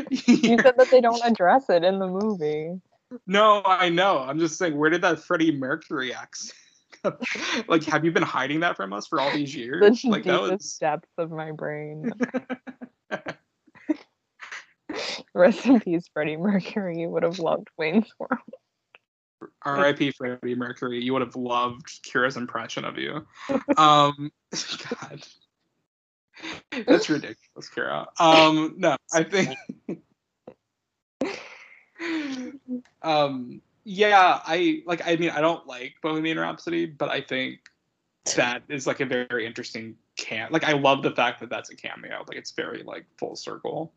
You said that they don't address it in the movie. No, I know. I'm just saying, where did that Freddie Mercury accent? come- like, have you been hiding that from us for all these The years? Like that was. depths of my brain. Rest in peace, Freddie Mercury. You would have loved Wayne's World. R.I.P. Freddie Mercury. You would have loved Kyra's impression of you. Um, God, that's ridiculous, Kyra. Um, no, I think. um, yeah, I like. I mean, I don't like Bohemian Rhapsody, but I think that is like a very interesting can. Like, I love the fact that that's a cameo. Like, it's very like full circle.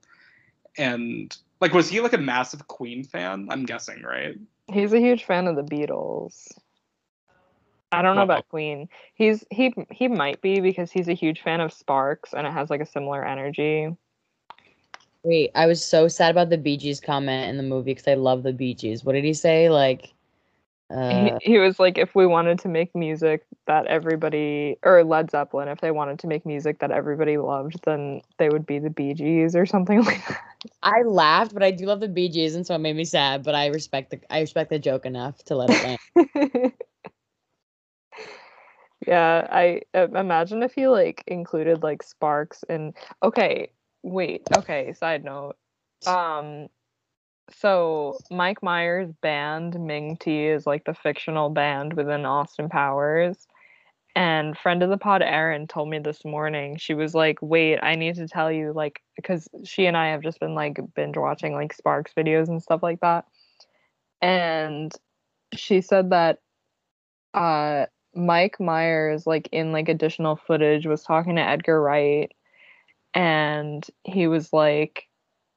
And like, was he like a massive Queen fan? I'm guessing, right? He's a huge fan of the Beatles. I don't know about Queen. He's he he might be because he's a huge fan of Sparks and it has like a similar energy. Wait, I was so sad about the Bee Gees comment in the movie because I love the Bee Gees. What did he say? Like, uh, he, he was like, if we wanted to make music that everybody or Led Zeppelin, if they wanted to make music that everybody loved, then they would be the Bee Gees or something like that. I laughed, but I do love the Bee Gees, and so it made me sad. But I respect the I respect the joke enough to let it land. yeah, I uh, imagine if he like included like Sparks and okay, wait, okay, side note. Um so Mike Myers' band Ming Tea is like the fictional band within Austin Powers. And friend of the pod Erin told me this morning. She was like, "Wait, I need to tell you like because she and I have just been like binge watching like Sparks videos and stuff like that." And she said that uh Mike Myers, like in like additional footage, was talking to Edgar Wright, and he was like,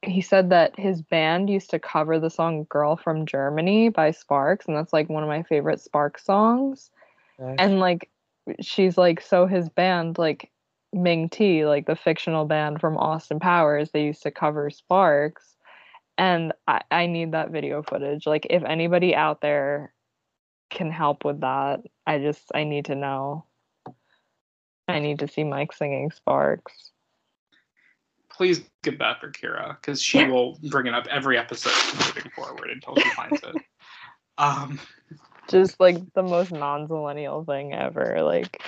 he said that his band used to cover the song "Girl from Germany" by Sparks, and that's like one of my favorite Sparks songs. And like, she's like, so his band, like Ming Tea, like the fictional band from Austin Powers, they used to cover Sparks. And I, I need that video footage. Like, if anybody out there can help with that. I just I need to know. I need to see Mike singing Sparks. please get that for Kyra because she will bring it up every episode moving forward until she finds it. Um, Just like the most non-millennial thing ever. Like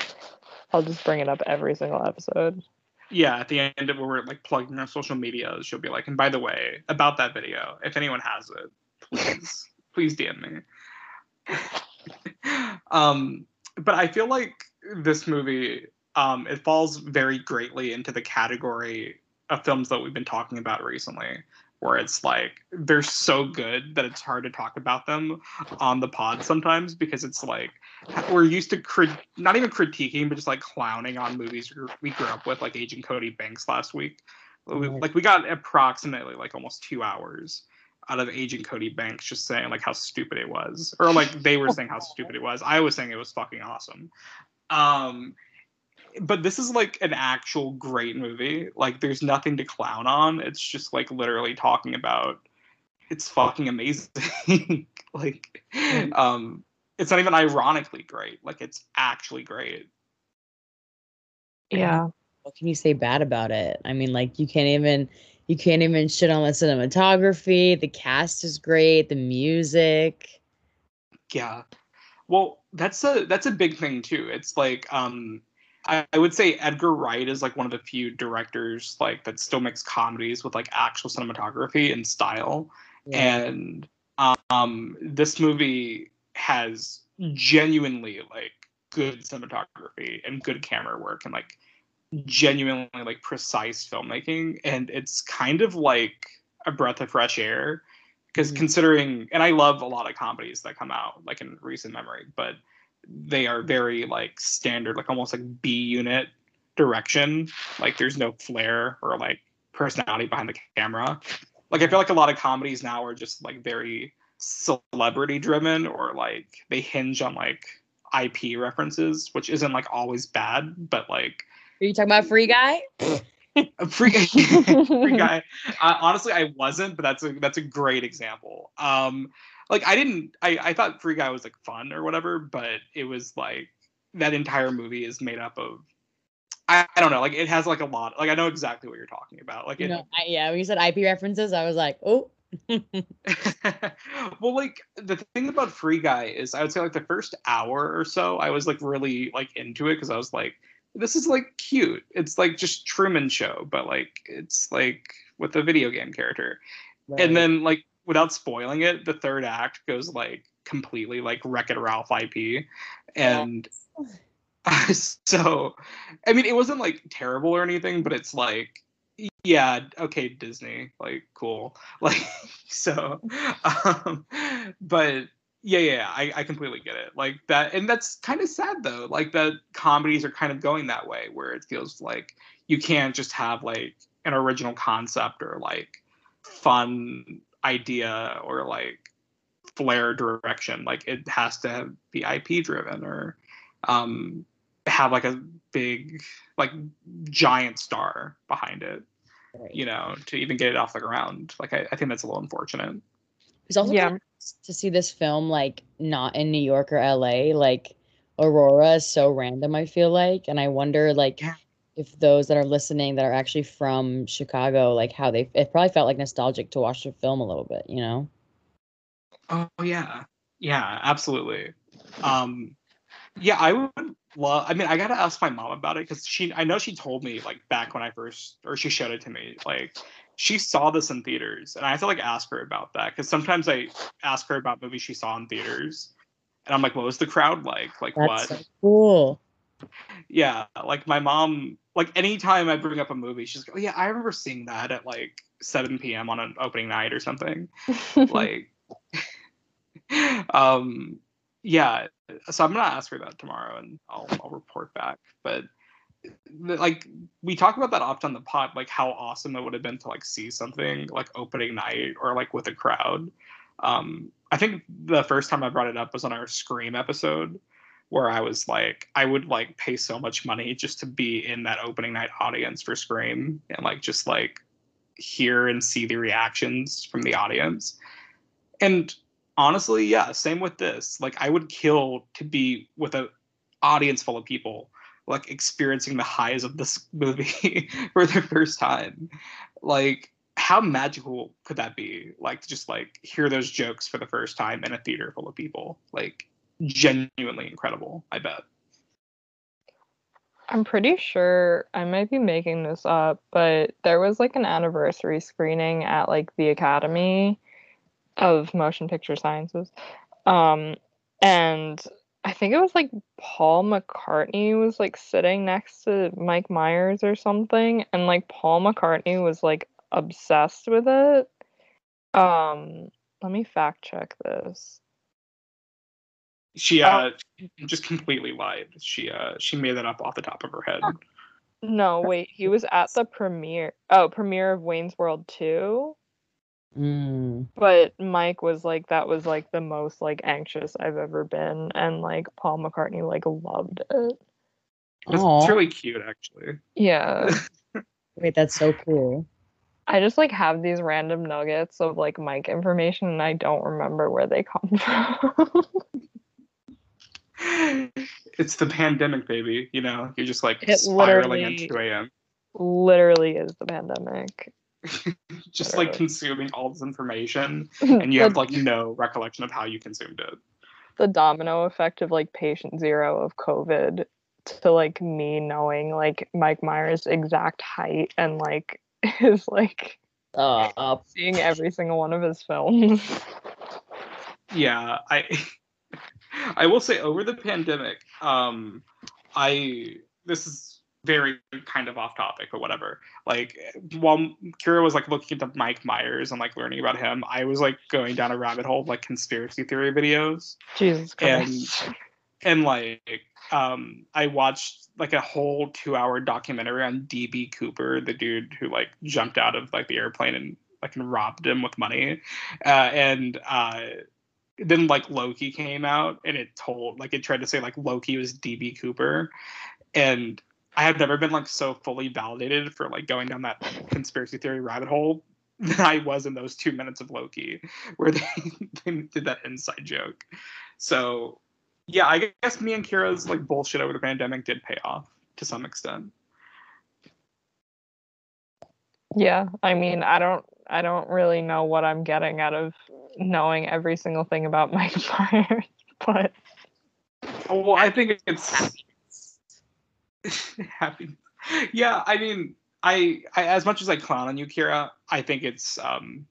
I'll just bring it up every single episode. yeah, at the end of where we're like plugging our social media, she'll be like, and by the way, about that video, if anyone has it, please, please DM me. Um, but I feel like this movie, um, it falls very greatly into the category of films that we've been talking about recently, where it's like they're so good that it's hard to talk about them on the pod sometimes because it's like we're used to crit- not even critiquing, but just like clowning on movies we- grew up with, like Agent Cody Banks last week. We- Like we got approximately like almost two hours out of Agent Cody Banks just saying like how stupid it was, or like they were saying how stupid it was. I was saying it was fucking awesome. Um, but this is like an actual great movie. Like there's nothing to clown on. It's just like literally talking about it's fucking amazing. like um it's not even ironically great. Like it's actually great. Yeah. what can you say bad about it? I mean, like you can't even you can't even shit on the cinematography. The cast is great. The music. Yeah. Well, that's a that's a big thing too. It's like um I, I would say Edgar Wright is like one of the few directors like that still makes comedies with like actual cinematography and style. And um this movie has genuinely like good cinematography and good camera work and like genuinely like precise filmmaking and it's kind of like a breath of fresh air because Mhm. considering and i love a lot of comedies that come out like in recent memory but they are very like standard like almost like b unit direction like there's no flair or like personality behind the camera like i feel like a lot of comedies now are just like very celebrity driven or like they hinge on like ip references which isn't like always bad but like Are you talking about Free Guy? a free, free guy. Uh, honestly, I wasn't, but that's a that's a great example. Um, like I didn't, I I thought Free Guy was like fun or whatever, but it was like that entire movie is made up of. I, I don't know, like it has like a lot. Like I know exactly what you're talking about. Like it, know, I, yeah. When you said IP references, I was like, oh, well, like the thing about Free Guy is, I would say like the first hour or so, I was like really like into it because I was like, this is like cute. It's like just Truman Show, but like it's like with a video game character. And then like without spoiling it, the third act goes like completely like Wreck It Ralph IP, and so I mean it wasn't like terrible or anything, but it's like yeah okay Disney like cool like so um but yeah yeah I, I completely get it like that and that's kind of sad though like that comedies are kind of going that way where it feels like you can't just have like an original concept or like fun idea or like flair direction like it has to be ip driven or um have like a big like giant star behind it Right. you know to even get it off the ground like i, I think that's a little unfortunate It's also Yeah. kind of nice to see this film like not in New York or LA. Like Aurora is so random, I feel like. And I wonder like if those that are listening that are actually from Chicago, like how they it probably felt like nostalgic to watch the film a little bit, you know? Oh yeah, yeah, absolutely. Um, yeah, I would love. I mean, I gotta ask my mom about it because she. I know she told me like back when I first, or she showed it to me. Like she saw this in theaters, and I have to like ask her about that because sometimes I ask her about movies she saw in theaters, and I'm like, what was the crowd like? Like That's what? so cool. yeah like my mom like anytime i bring up a movie she's like oh yeah i remember seeing that at like 7 p.m on an opening night or something like um yeah so i'm gonna ask her that tomorrow and i'll, I'll report back but like we talk about that often on the pod like how awesome it would have been to like see something like opening night or like with a crowd. Um i think the first time i brought it up was on our scream episode where i was like i would like pay so much money just to be in that opening night audience for scream and like just like hear and see the reactions from the audience. And honestly yeah same with this. Like i would kill to be with a audience full of people like experiencing the highs of this movie for the first time. Like how magical could that be? Like to just like hear those jokes for the first time in a theater full of people. Like genuinely incredible i bet. I'm pretty sure I might be making this up, but there was like an anniversary screening at like the Academy of Motion Picture Sciences. Um, and I think it was like Paul McCartney was like sitting next to Mike Myers or something, and like Paul McCartney was like obsessed with it. Um, let me fact check this. she Oh. uh just completely lied she uh she made that up off the top of her head No, wait, he was at the premiere. Oh, premiere of Wayne's World 2. Mm. But Mike was like, that was like the most like anxious I've ever been, and like Paul McCartney like loved it. it's, it's really cute actually Yeah, Wait, that's so cool. I just like have these random nuggets of like Mike information, and I don't remember where they come from. it's the pandemic baby you know you're just like It spiraling literally- at 2 a.m Literally is the pandemic. just like consuming all this information and you the, have like no recollection of how you consumed it. The domino effect of like patient zero of COVID to like me knowing like Mike Myers' exact height and like his like Uh, seeing every single one of his films. yeah i i will say over the pandemic um i this is very kind of off topic but whatever. Like while kyra was like looking into mike myers and like learning about him i was like going down a rabbit hole of like conspiracy theory videos. Jesus And- Christ. and like um i watched like a whole two hour documentary on db cooper the dude who like jumped out of like the airplane and like and robbed him with money. Uh and uh then like loki came out and it told like it tried to say like loki was db cooper. And i have never been like so fully validated for like going down that conspiracy theory rabbit hole than i was in those two minutes of loki where they, they did that inside joke so yeah, I guess me and Kyra's like bullshit over the pandemic did pay off to some extent. Yeah, I mean, I don't I don't really know what I'm getting out of knowing every single thing about Mike Myers, but Well, I think it's happy. Yeah, I mean, I, I as much as I clown on you, Kyra, I think it's um,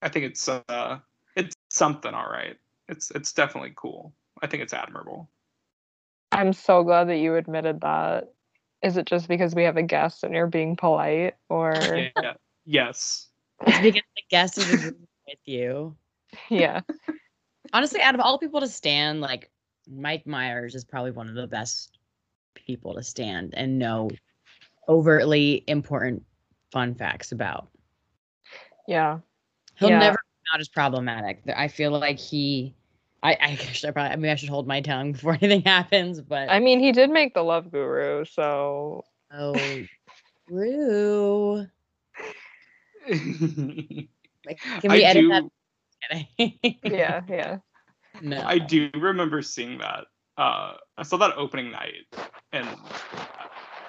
I think it's uh, it's something all right. It's it's definitely cool. I think it's admirable. I'm so glad that you admitted that. Is it just because we have a guest and you're being polite, or Yeah. Yes. It's because the guest is agreeing with you. yeah? Honestly, out of all people to stand, like Mike Myers is probably one of the best people to stand and know overtly important fun facts about. Yeah. He'll Yeah. never come out as problematic. I feel like he. I, I should I probably. I mean, I should hold my tongue before anything happens. But I mean, he did make the Love Guru, so oh, true. Like, can I we edit do. that? yeah, yeah. no. I do remember seeing that. Uh, I saw that opening night, and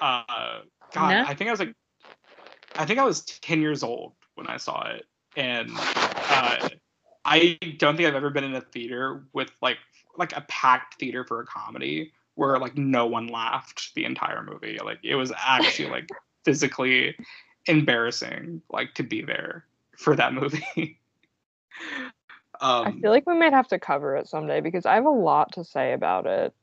uh, God, No? I think I was like, I think I was ten years old when I saw it, and uh, I don't think I've ever been in a theater with like like a packed theater for a comedy where like no one laughed the entire movie. Like it was actually like physically embarrassing, like to be there for that movie. um, I feel like we might have to cover it someday because I have a lot to say about it.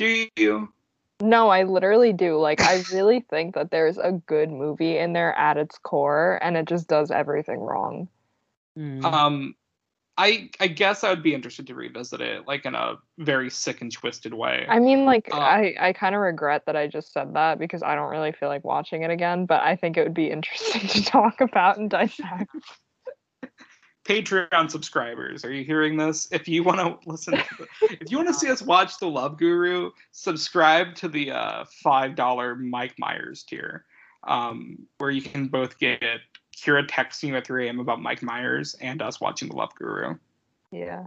Do you? No, I literally do. Like, I really think that there's a good movie in there at its core, and it just does everything wrong. Hmm. Um, I I guess I would be interested to revisit it, like in a very sick and twisted way. I mean, like, Uh, I, I kind of regret that I just said that because I don't really feel like watching it again, but I think it would be interesting to talk about and dissect. Patreon subscribers, are you hearing this? If you want to listen, to the, if you want to see us watch The Love Guru, subscribe to the uh, five dollar Mike Myers tier, um, where you can both get Kyra texting you at 3 a.m. about Mike Myers and us watching The Love Guru. Yeah.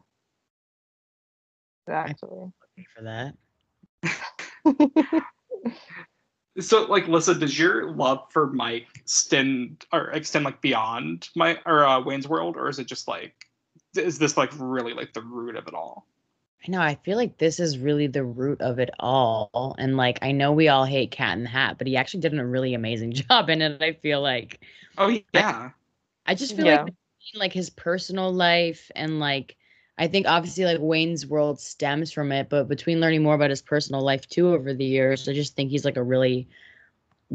Exactly. Looking for that. So, like, Lissa, does your love for Mike extend or extend like beyond my or uh, Wayne's World, or is it just like, is this like really like the root of it all? I know. I feel like this is really the root of it all. And like, I know we all hate Cat in the Hat, but he actually did a really amazing job in it. I feel like Oh yeah, I just feel Yeah. like like his personal life and like I think obviously like Wayne's World stems from it, but between learning more about his personal life too over the years, I just think he's like a really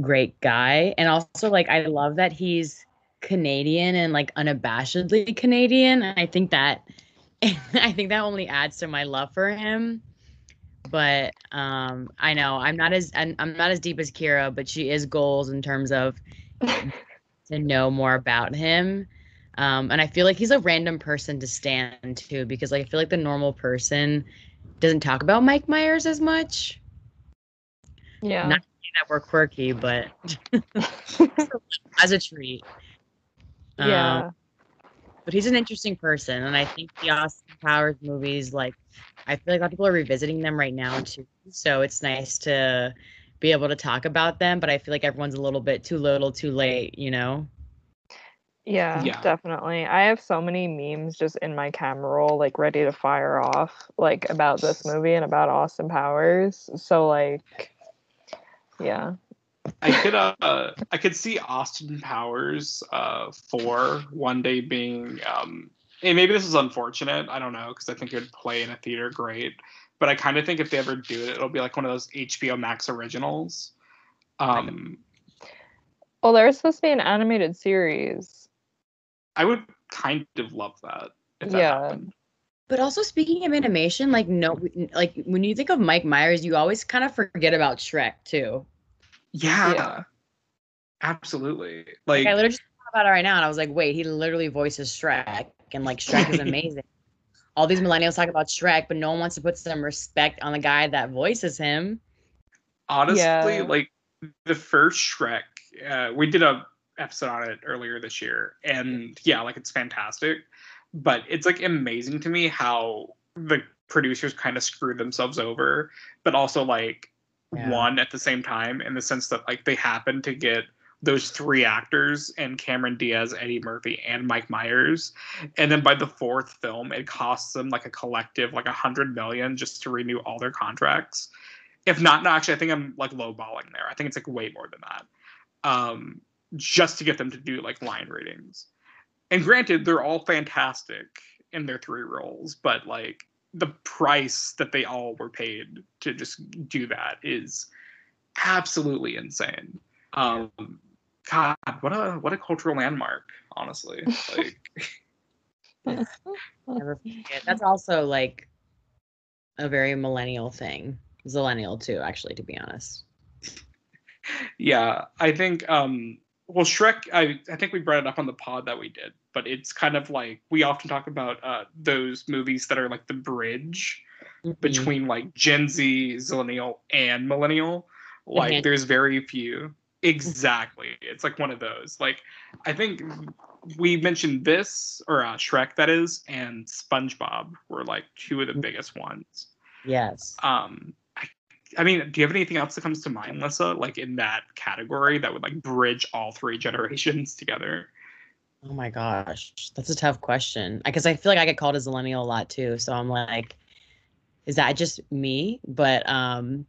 great guy. And also like I love that he's Canadian and like unabashedly Canadian. I think that I think that only adds to my love for him. But um I know I'm not as I'm, I'm not as deep as Kyra, but she is goals in terms of to know more about him. Um, and I feel like he's a random person to stand too, because like I feel like the normal person doesn't talk about Mike Myers as much. Yeah. Not that we're quirky, but as a treat. Um, yeah. but he's an interesting person, and I think the Austin Powers movies, like, I feel like a lot of people are revisiting them right now too. So it's nice to be able to talk about them, but I feel like everyone's a little bit too little, too late, you know. Yeah, Yeah. definitely. I have so many memes just in my camera roll, like ready to fire off, like about this movie and about Austin Powers. So like, yeah, I could uh, I could see Austin Powers uh four one day being um and maybe this is unfortunate I don't know because I think it would play in a theater great but I kind of think if they ever do it it'll be like one of those HBO Max originals um well, there's supposed to be an animated series. I would kind of love that if that Yeah. happened But also speaking of animation, like no, like when you think of Mike Myers, you always kind of forget about Shrek too. yeah, Yeah. absolutely Like, like I literally just thought about it right now, and I was like, wait, he literally voices Shrek, and like Shrek is amazing. All these millennials talk about Shrek, but no one wants to put some respect on the guy that voices him. honestly Yeah. like the first shrek uh, we did a episode on it earlier this year and yeah like it's fantastic but it's like amazing to me how the producers kind of screwed themselves over but also like Yeah. won at the same time in the sense that like they happened to get those three actors and Cameron Diaz, Eddie Murphy, and Mike Myers. And then by the fourth film, it costs them like a collective like a hundred million just to renew all their contracts. If not, no, actually, I think I'm like lowballing there. I think it's like way more than that. Um, just to get them to do like line readings. And granted, they're all fantastic in their three roles, but like the price that they all were paid to just do that is absolutely insane. Um, God, what a what a cultural landmark, honestly. Like, Never forget. That's also like a very millennial thing. Zillennial too, actually, to be honest. yeah, I think um well Shrek I I think we brought it up on the pod that we did, but it's kind of like we often talk about uh those movies that are like the bridge Mhm. between like Gen Z, Zillennial, and Millennial. Like hand- there's very few. Exactly. It's like one of those. Like I think we mentioned this or uh, Shrek that is and SpongeBob were like two of the biggest ones. Yes. Um I, I mean, do you have anything else that comes to mind, Lissa, like in that category that would like bridge all three generations together? Oh my gosh, that's a tough question. I Because I feel like I get called a zillennial a lot too. So I'm like, is that just me? But um,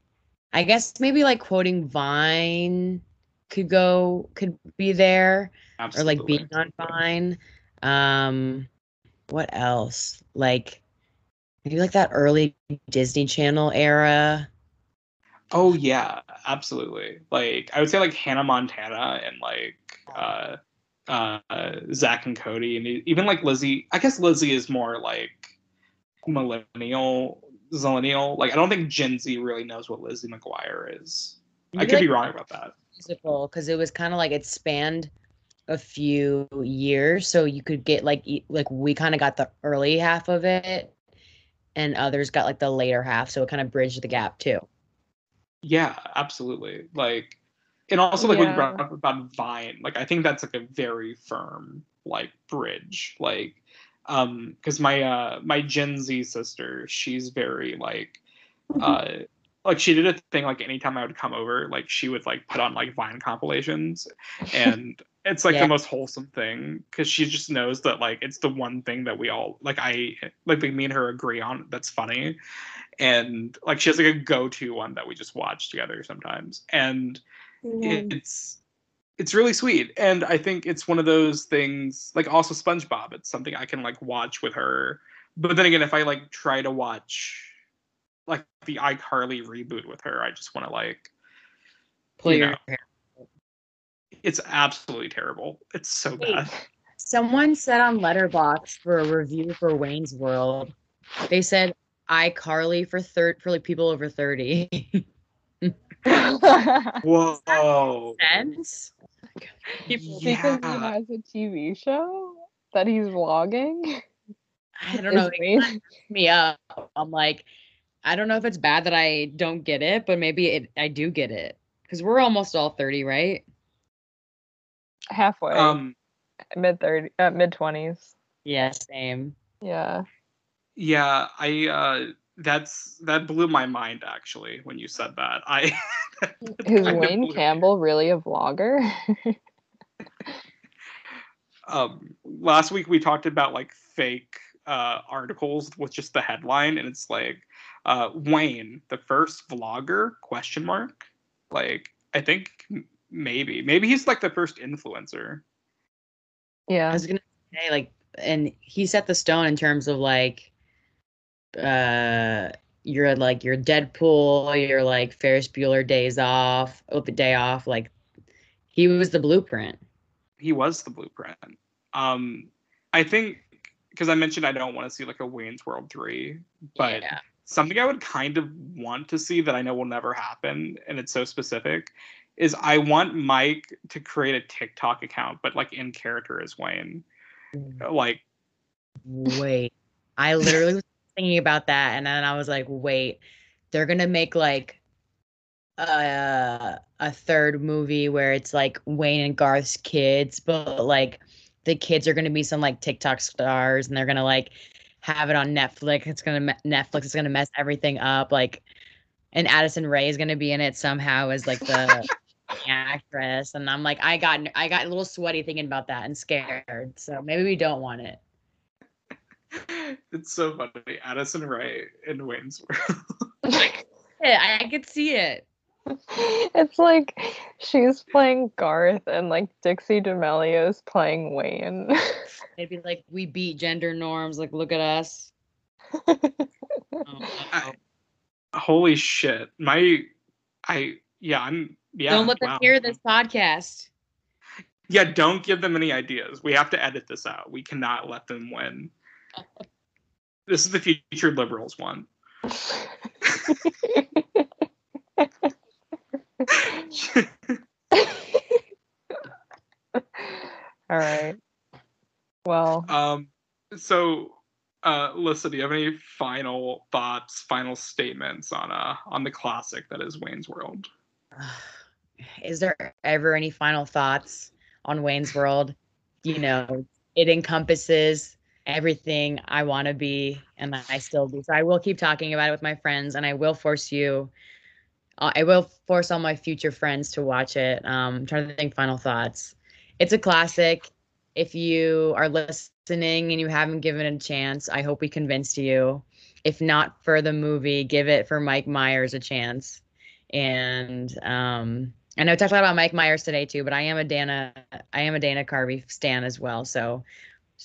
I guess maybe like quoting Vine could go could be there, or like being on Vine. Um, what else? Like maybe like that early Disney Channel era. Oh yeah, absolutely. Like I would say like Hannah Montana and like uh uh Zack and Cody and even like Lizzie. I guess Lizzie is more like millennial zillennial. Like I don't think Gen Z really knows what Lizzie McGuire is. I could be wrong about that. musical because it was kind of like it spanned a few years so you could get like like we kind of got the early half of it and others got like the later half so it kind of bridged the gap too Yeah, absolutely. Like and also like when you brought up about Vine, like I think that's like a very firm like bridge. Like um because my uh my Gen Z sister, she's very like uh like she did a thing like anytime I would come over, like she would like put on like Vine compilations and it's like Yeah. the most wholesome thing because she just knows that like it's the one thing that we all like I like me and her agree on that's funny and like she has like a go-to one that we just watch together sometimes and it's it's really sweet and i think it's one of those things like also spongebob it's something i can like watch with her but then again if i like try to watch like the icarly reboot with her i just want to like play You your know. hair. it's absolutely terrible it's so Wait. bad someone said on letterboxd for a review for wayne's world they said iCarly for third for like people over 30 whoa sense People- because he Yeah. has a TV show that he's vlogging. i don't know Is it me up. I'm like, I don't know if it's bad that I don't get it, but maybe it, I do get it because we're almost all 30, right? halfway, um mid thirty, uh, mid twenties. Yeah, same. Yeah. Yeah i uh that's that blew my mind actually when you said that. I that Is Wayne blew- Campbell really a vlogger? um last week we talked about like fake uh articles with just the headline and it's like uh wayne the first vlogger? question mark? Like i think maybe maybe he's like the first influencer. Yeah, I yeah. was gonna say like, and he set the stone in terms of like, uh, you're like your Deadpool, you're like Ferris Bueller days off, open day off. Like, he was the blueprint. he was the blueprint um i think because i mentioned i don't want to see like a wayne's world 3 but yeah. something I would kind of want to see that I know will never happen, and it's so specific, is I want Mike to create a TikTok account, but like in character as Wayne. Like, Wait, I literally was thinking about that, and then I was like, wait, they're gonna make like a a third movie where it's like Wayne and Garth's kids, but like the kids are gonna be some like TikTok stars, and they're gonna like have it on Netflix. It's gonna Netflix is gonna mess everything up, like. And Addison Rae is gonna be in it somehow as like the the actress, and I'm like, I got I got a little sweaty thinking about that and scared. So maybe we don't want it. It's so funny. Addison Rae in Wayne's World. Yeah, I could see it. it's like she's playing Garth and like Dixie D'Amelio's playing Wayne. They'd be like, we beat gender norms. Like, look at us. Oh, I- Holy shit. My I yeah, I'm yeah. don't let them wow. hear this podcast. Yeah, don't give them any ideas. We have to edit this out. We cannot let them win. This is the future liberals one. All right. Well, um so uh Lissa, do you have any final thoughts, final statements on uh on the classic that is Wayne's World? Is there ever any final thoughts on Wayne's World? You know, it encompasses everything I want to be, and I still do. So I will keep talking about it with my friends, and I will force you. uh, I will force all my future friends to watch it. Um, I'm trying to think final thoughts. It's a classic. If you are listening and you haven't given it a chance, I hope we convinced you. If not for the movie, give it for Mike Myers a chance. And um, I know we talked a lot about Mike Myers today too, but I am a Dana, I am a Dana Carvey stan as well. So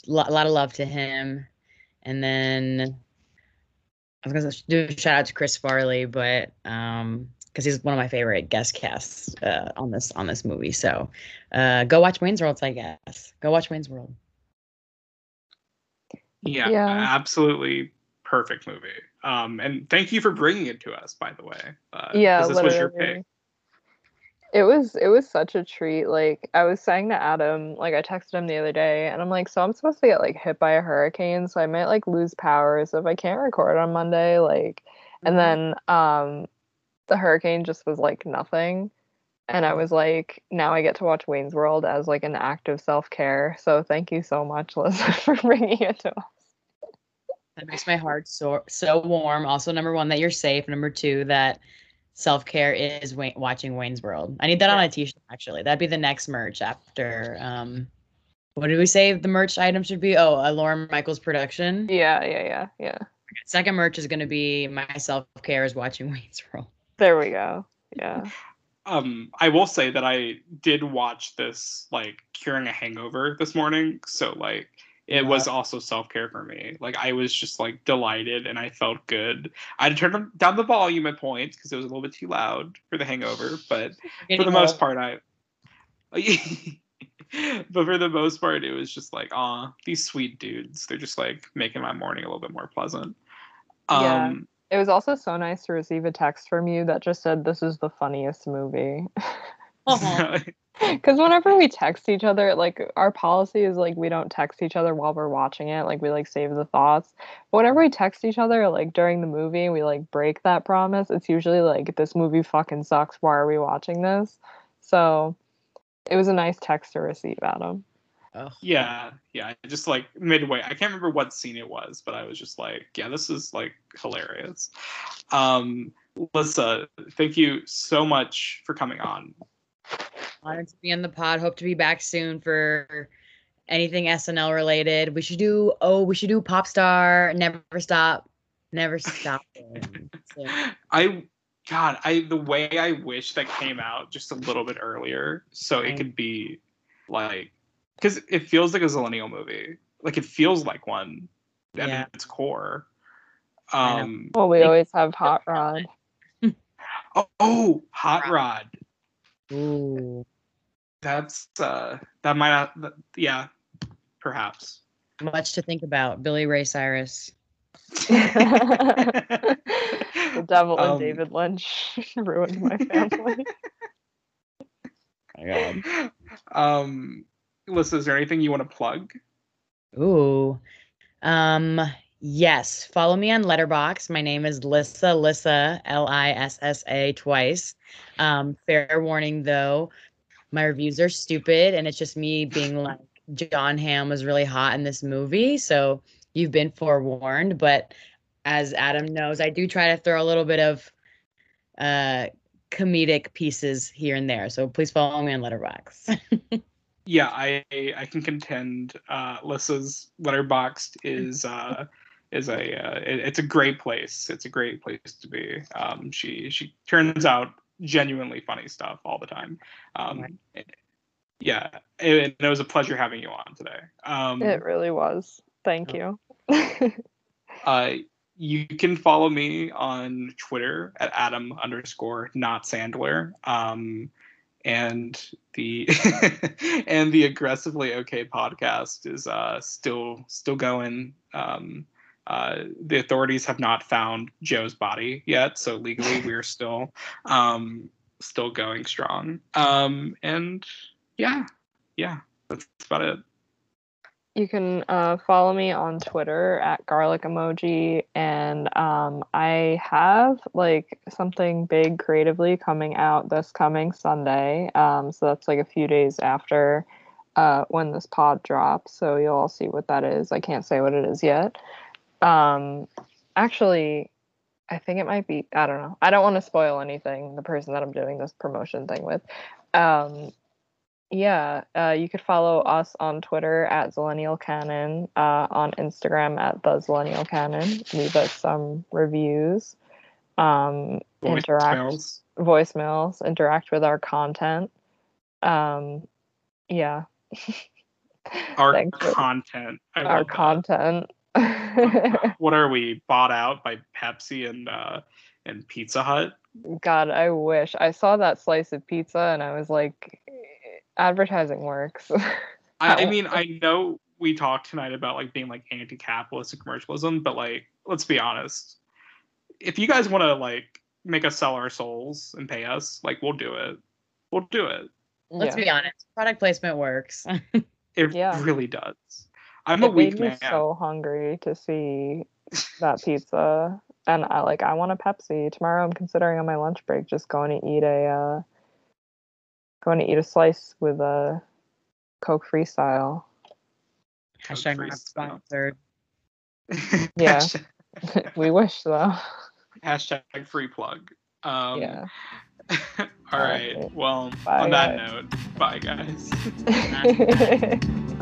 a lot, of love to him. And then I was gonna do a shout out to Chris Farley, but um, because he's one of my favorite guest casts uh, on this on this movie. So uh, go watch Wayne's World, I guess. Go watch Wayne's World. Yeah, Yeah. absolutely perfect movie. Um, and thank you for bringing it to us, by the way. Uh, 'cause yeah, this was your pick. It was it was such a treat. Like I was saying to Adam, like I texted him the other day, and I'm like, so I'm supposed to get like hit by a hurricane, so I might like lose power. So if I can't record on Monday, like, and then um, the hurricane just was like nothing, and I was like, now I get to watch Wayne's World as like an act of self care. So thank you so much, Liz, for bringing it to us. That makes my heart so so warm. Also, number one, that you're safe. Number two, that self care is Wayne, watching Wayne's World. I need that on a T-shirt. Actually, that'd be the next merch after. Um, what did we say the merch item should be? Oh, a Lorne Michaels production. Yeah, yeah, yeah, yeah. Second merch is going to be my self care is watching Wayne's World. There we go. Yeah. Um, I will say that I did watch this like curing a hangover this morning, so like it was also self care for me. Like I was just like delighted and I felt good. I had to turn down the volume at points because it was a little bit too loud for the hangover, but for the most part, I. but for the most part, it was just like, ah, these sweet dudes. They're just like making my morning a little bit more pleasant. Yeah. Um, It was also so nice to receive a text from you that just said, This is the funniest movie. Aw. Because whenever we text each other, like our policy is like we don't text each other while we're watching it. Like we like save the thoughts. But whenever we text each other, like during the movie, we like break that promise. It's usually like, This movie fucking sucks. Why are we watching this? So it was a nice text to receive, Adam. Ugh. yeah, yeah. Just like midway, I can't remember what scene it was, but I was just like, yeah, this is like hilarious. Um, Lissa, thank you so much for coming on. Honored to be on the pod. Hope to be back soon for anything SNL related. We should do oh, we should do pop star, never stop, never stop. So, I God, I the way I wish that came out just a little bit earlier, so it could be like, because it feels like a Zillennial movie. Like it feels like one at Yeah. its core. Um. Well, we always have Hot Rod. Oh, oh, Hot Rod. ooh, That's uh. That might not. that- Yeah. Perhaps. much to think about. Billy Ray Cyrus. the devil and Um, David Lynch ruined my family. my God. um. Lissa, is there anything you want to plug? Ooh. Um yes, follow me on Letterboxd. My name is Lissa Lissa L I S S A twice. Um fair warning though, my reviews are stupid and it's just me being like Jon Hamm was really hot in this movie, so you've been forewarned, but as Adam knows, I do try to throw a little bit of uh comedic pieces here and there. So please follow me on Letterboxd. Yeah, I I can contend. Uh, Lissa's Letterboxd is uh, is a uh, it- it's a great place. It's a great place to be. Um, she she turns out genuinely funny stuff all the time. Um, yeah, and it was a pleasure having you on today. Um, It really was. Thank you. Uh, you can follow me on Twitter at Adam underscore not Sandler. Um, and the and the aggressively okay podcast is uh, still still going. Um, uh, the authorities have not found Joe's body yet, so legally we're still um, still going strong. Um, and yeah, yeah, that's about it. You can uh, follow me on Twitter at garlic emoji, and um, I have like something big creatively coming out this coming Sunday. Um, so that's like a few days after uh, when this pod drops. So you'll all see what that is. I can't say what it is yet. Um, actually, I think it might be. I don't know. I don't want to spoil anything. The person that I'm doing this promotion thing with. Um, yeah, uh, you could follow us on Twitter at Zillennial Canon, uh, on Instagram at the Zillennial Canon. Leave us some reviews, um, interact Voicemails. voicemails, interact with our content. Um, yeah, Our content. I our content. what are we bought out by Pepsi and uh and Pizza Hut? God, I wish I saw that slice of pizza and I was like, advertising works. I, I mean, I know we talked tonight about like being like anti-capitalist and commercialism, but like, let's be honest. If you guys want to like make us sell our souls and pay us, like, we'll do it. We'll do it. Let's Yeah. be honest, product placement works. It Yeah. really does. I'm a it weak made me man. so hungry to see that pizza and i like i want a pepsi tomorrow i'm considering on my lunch break just going to eat a uh going to eat a slice with a coke freestyle Hashtag Free not sponsored. Yeah. We wish though hashtag free plug. Um, yeah all All right. right. Well, Bye, on that guys. note, bye guys. Bye.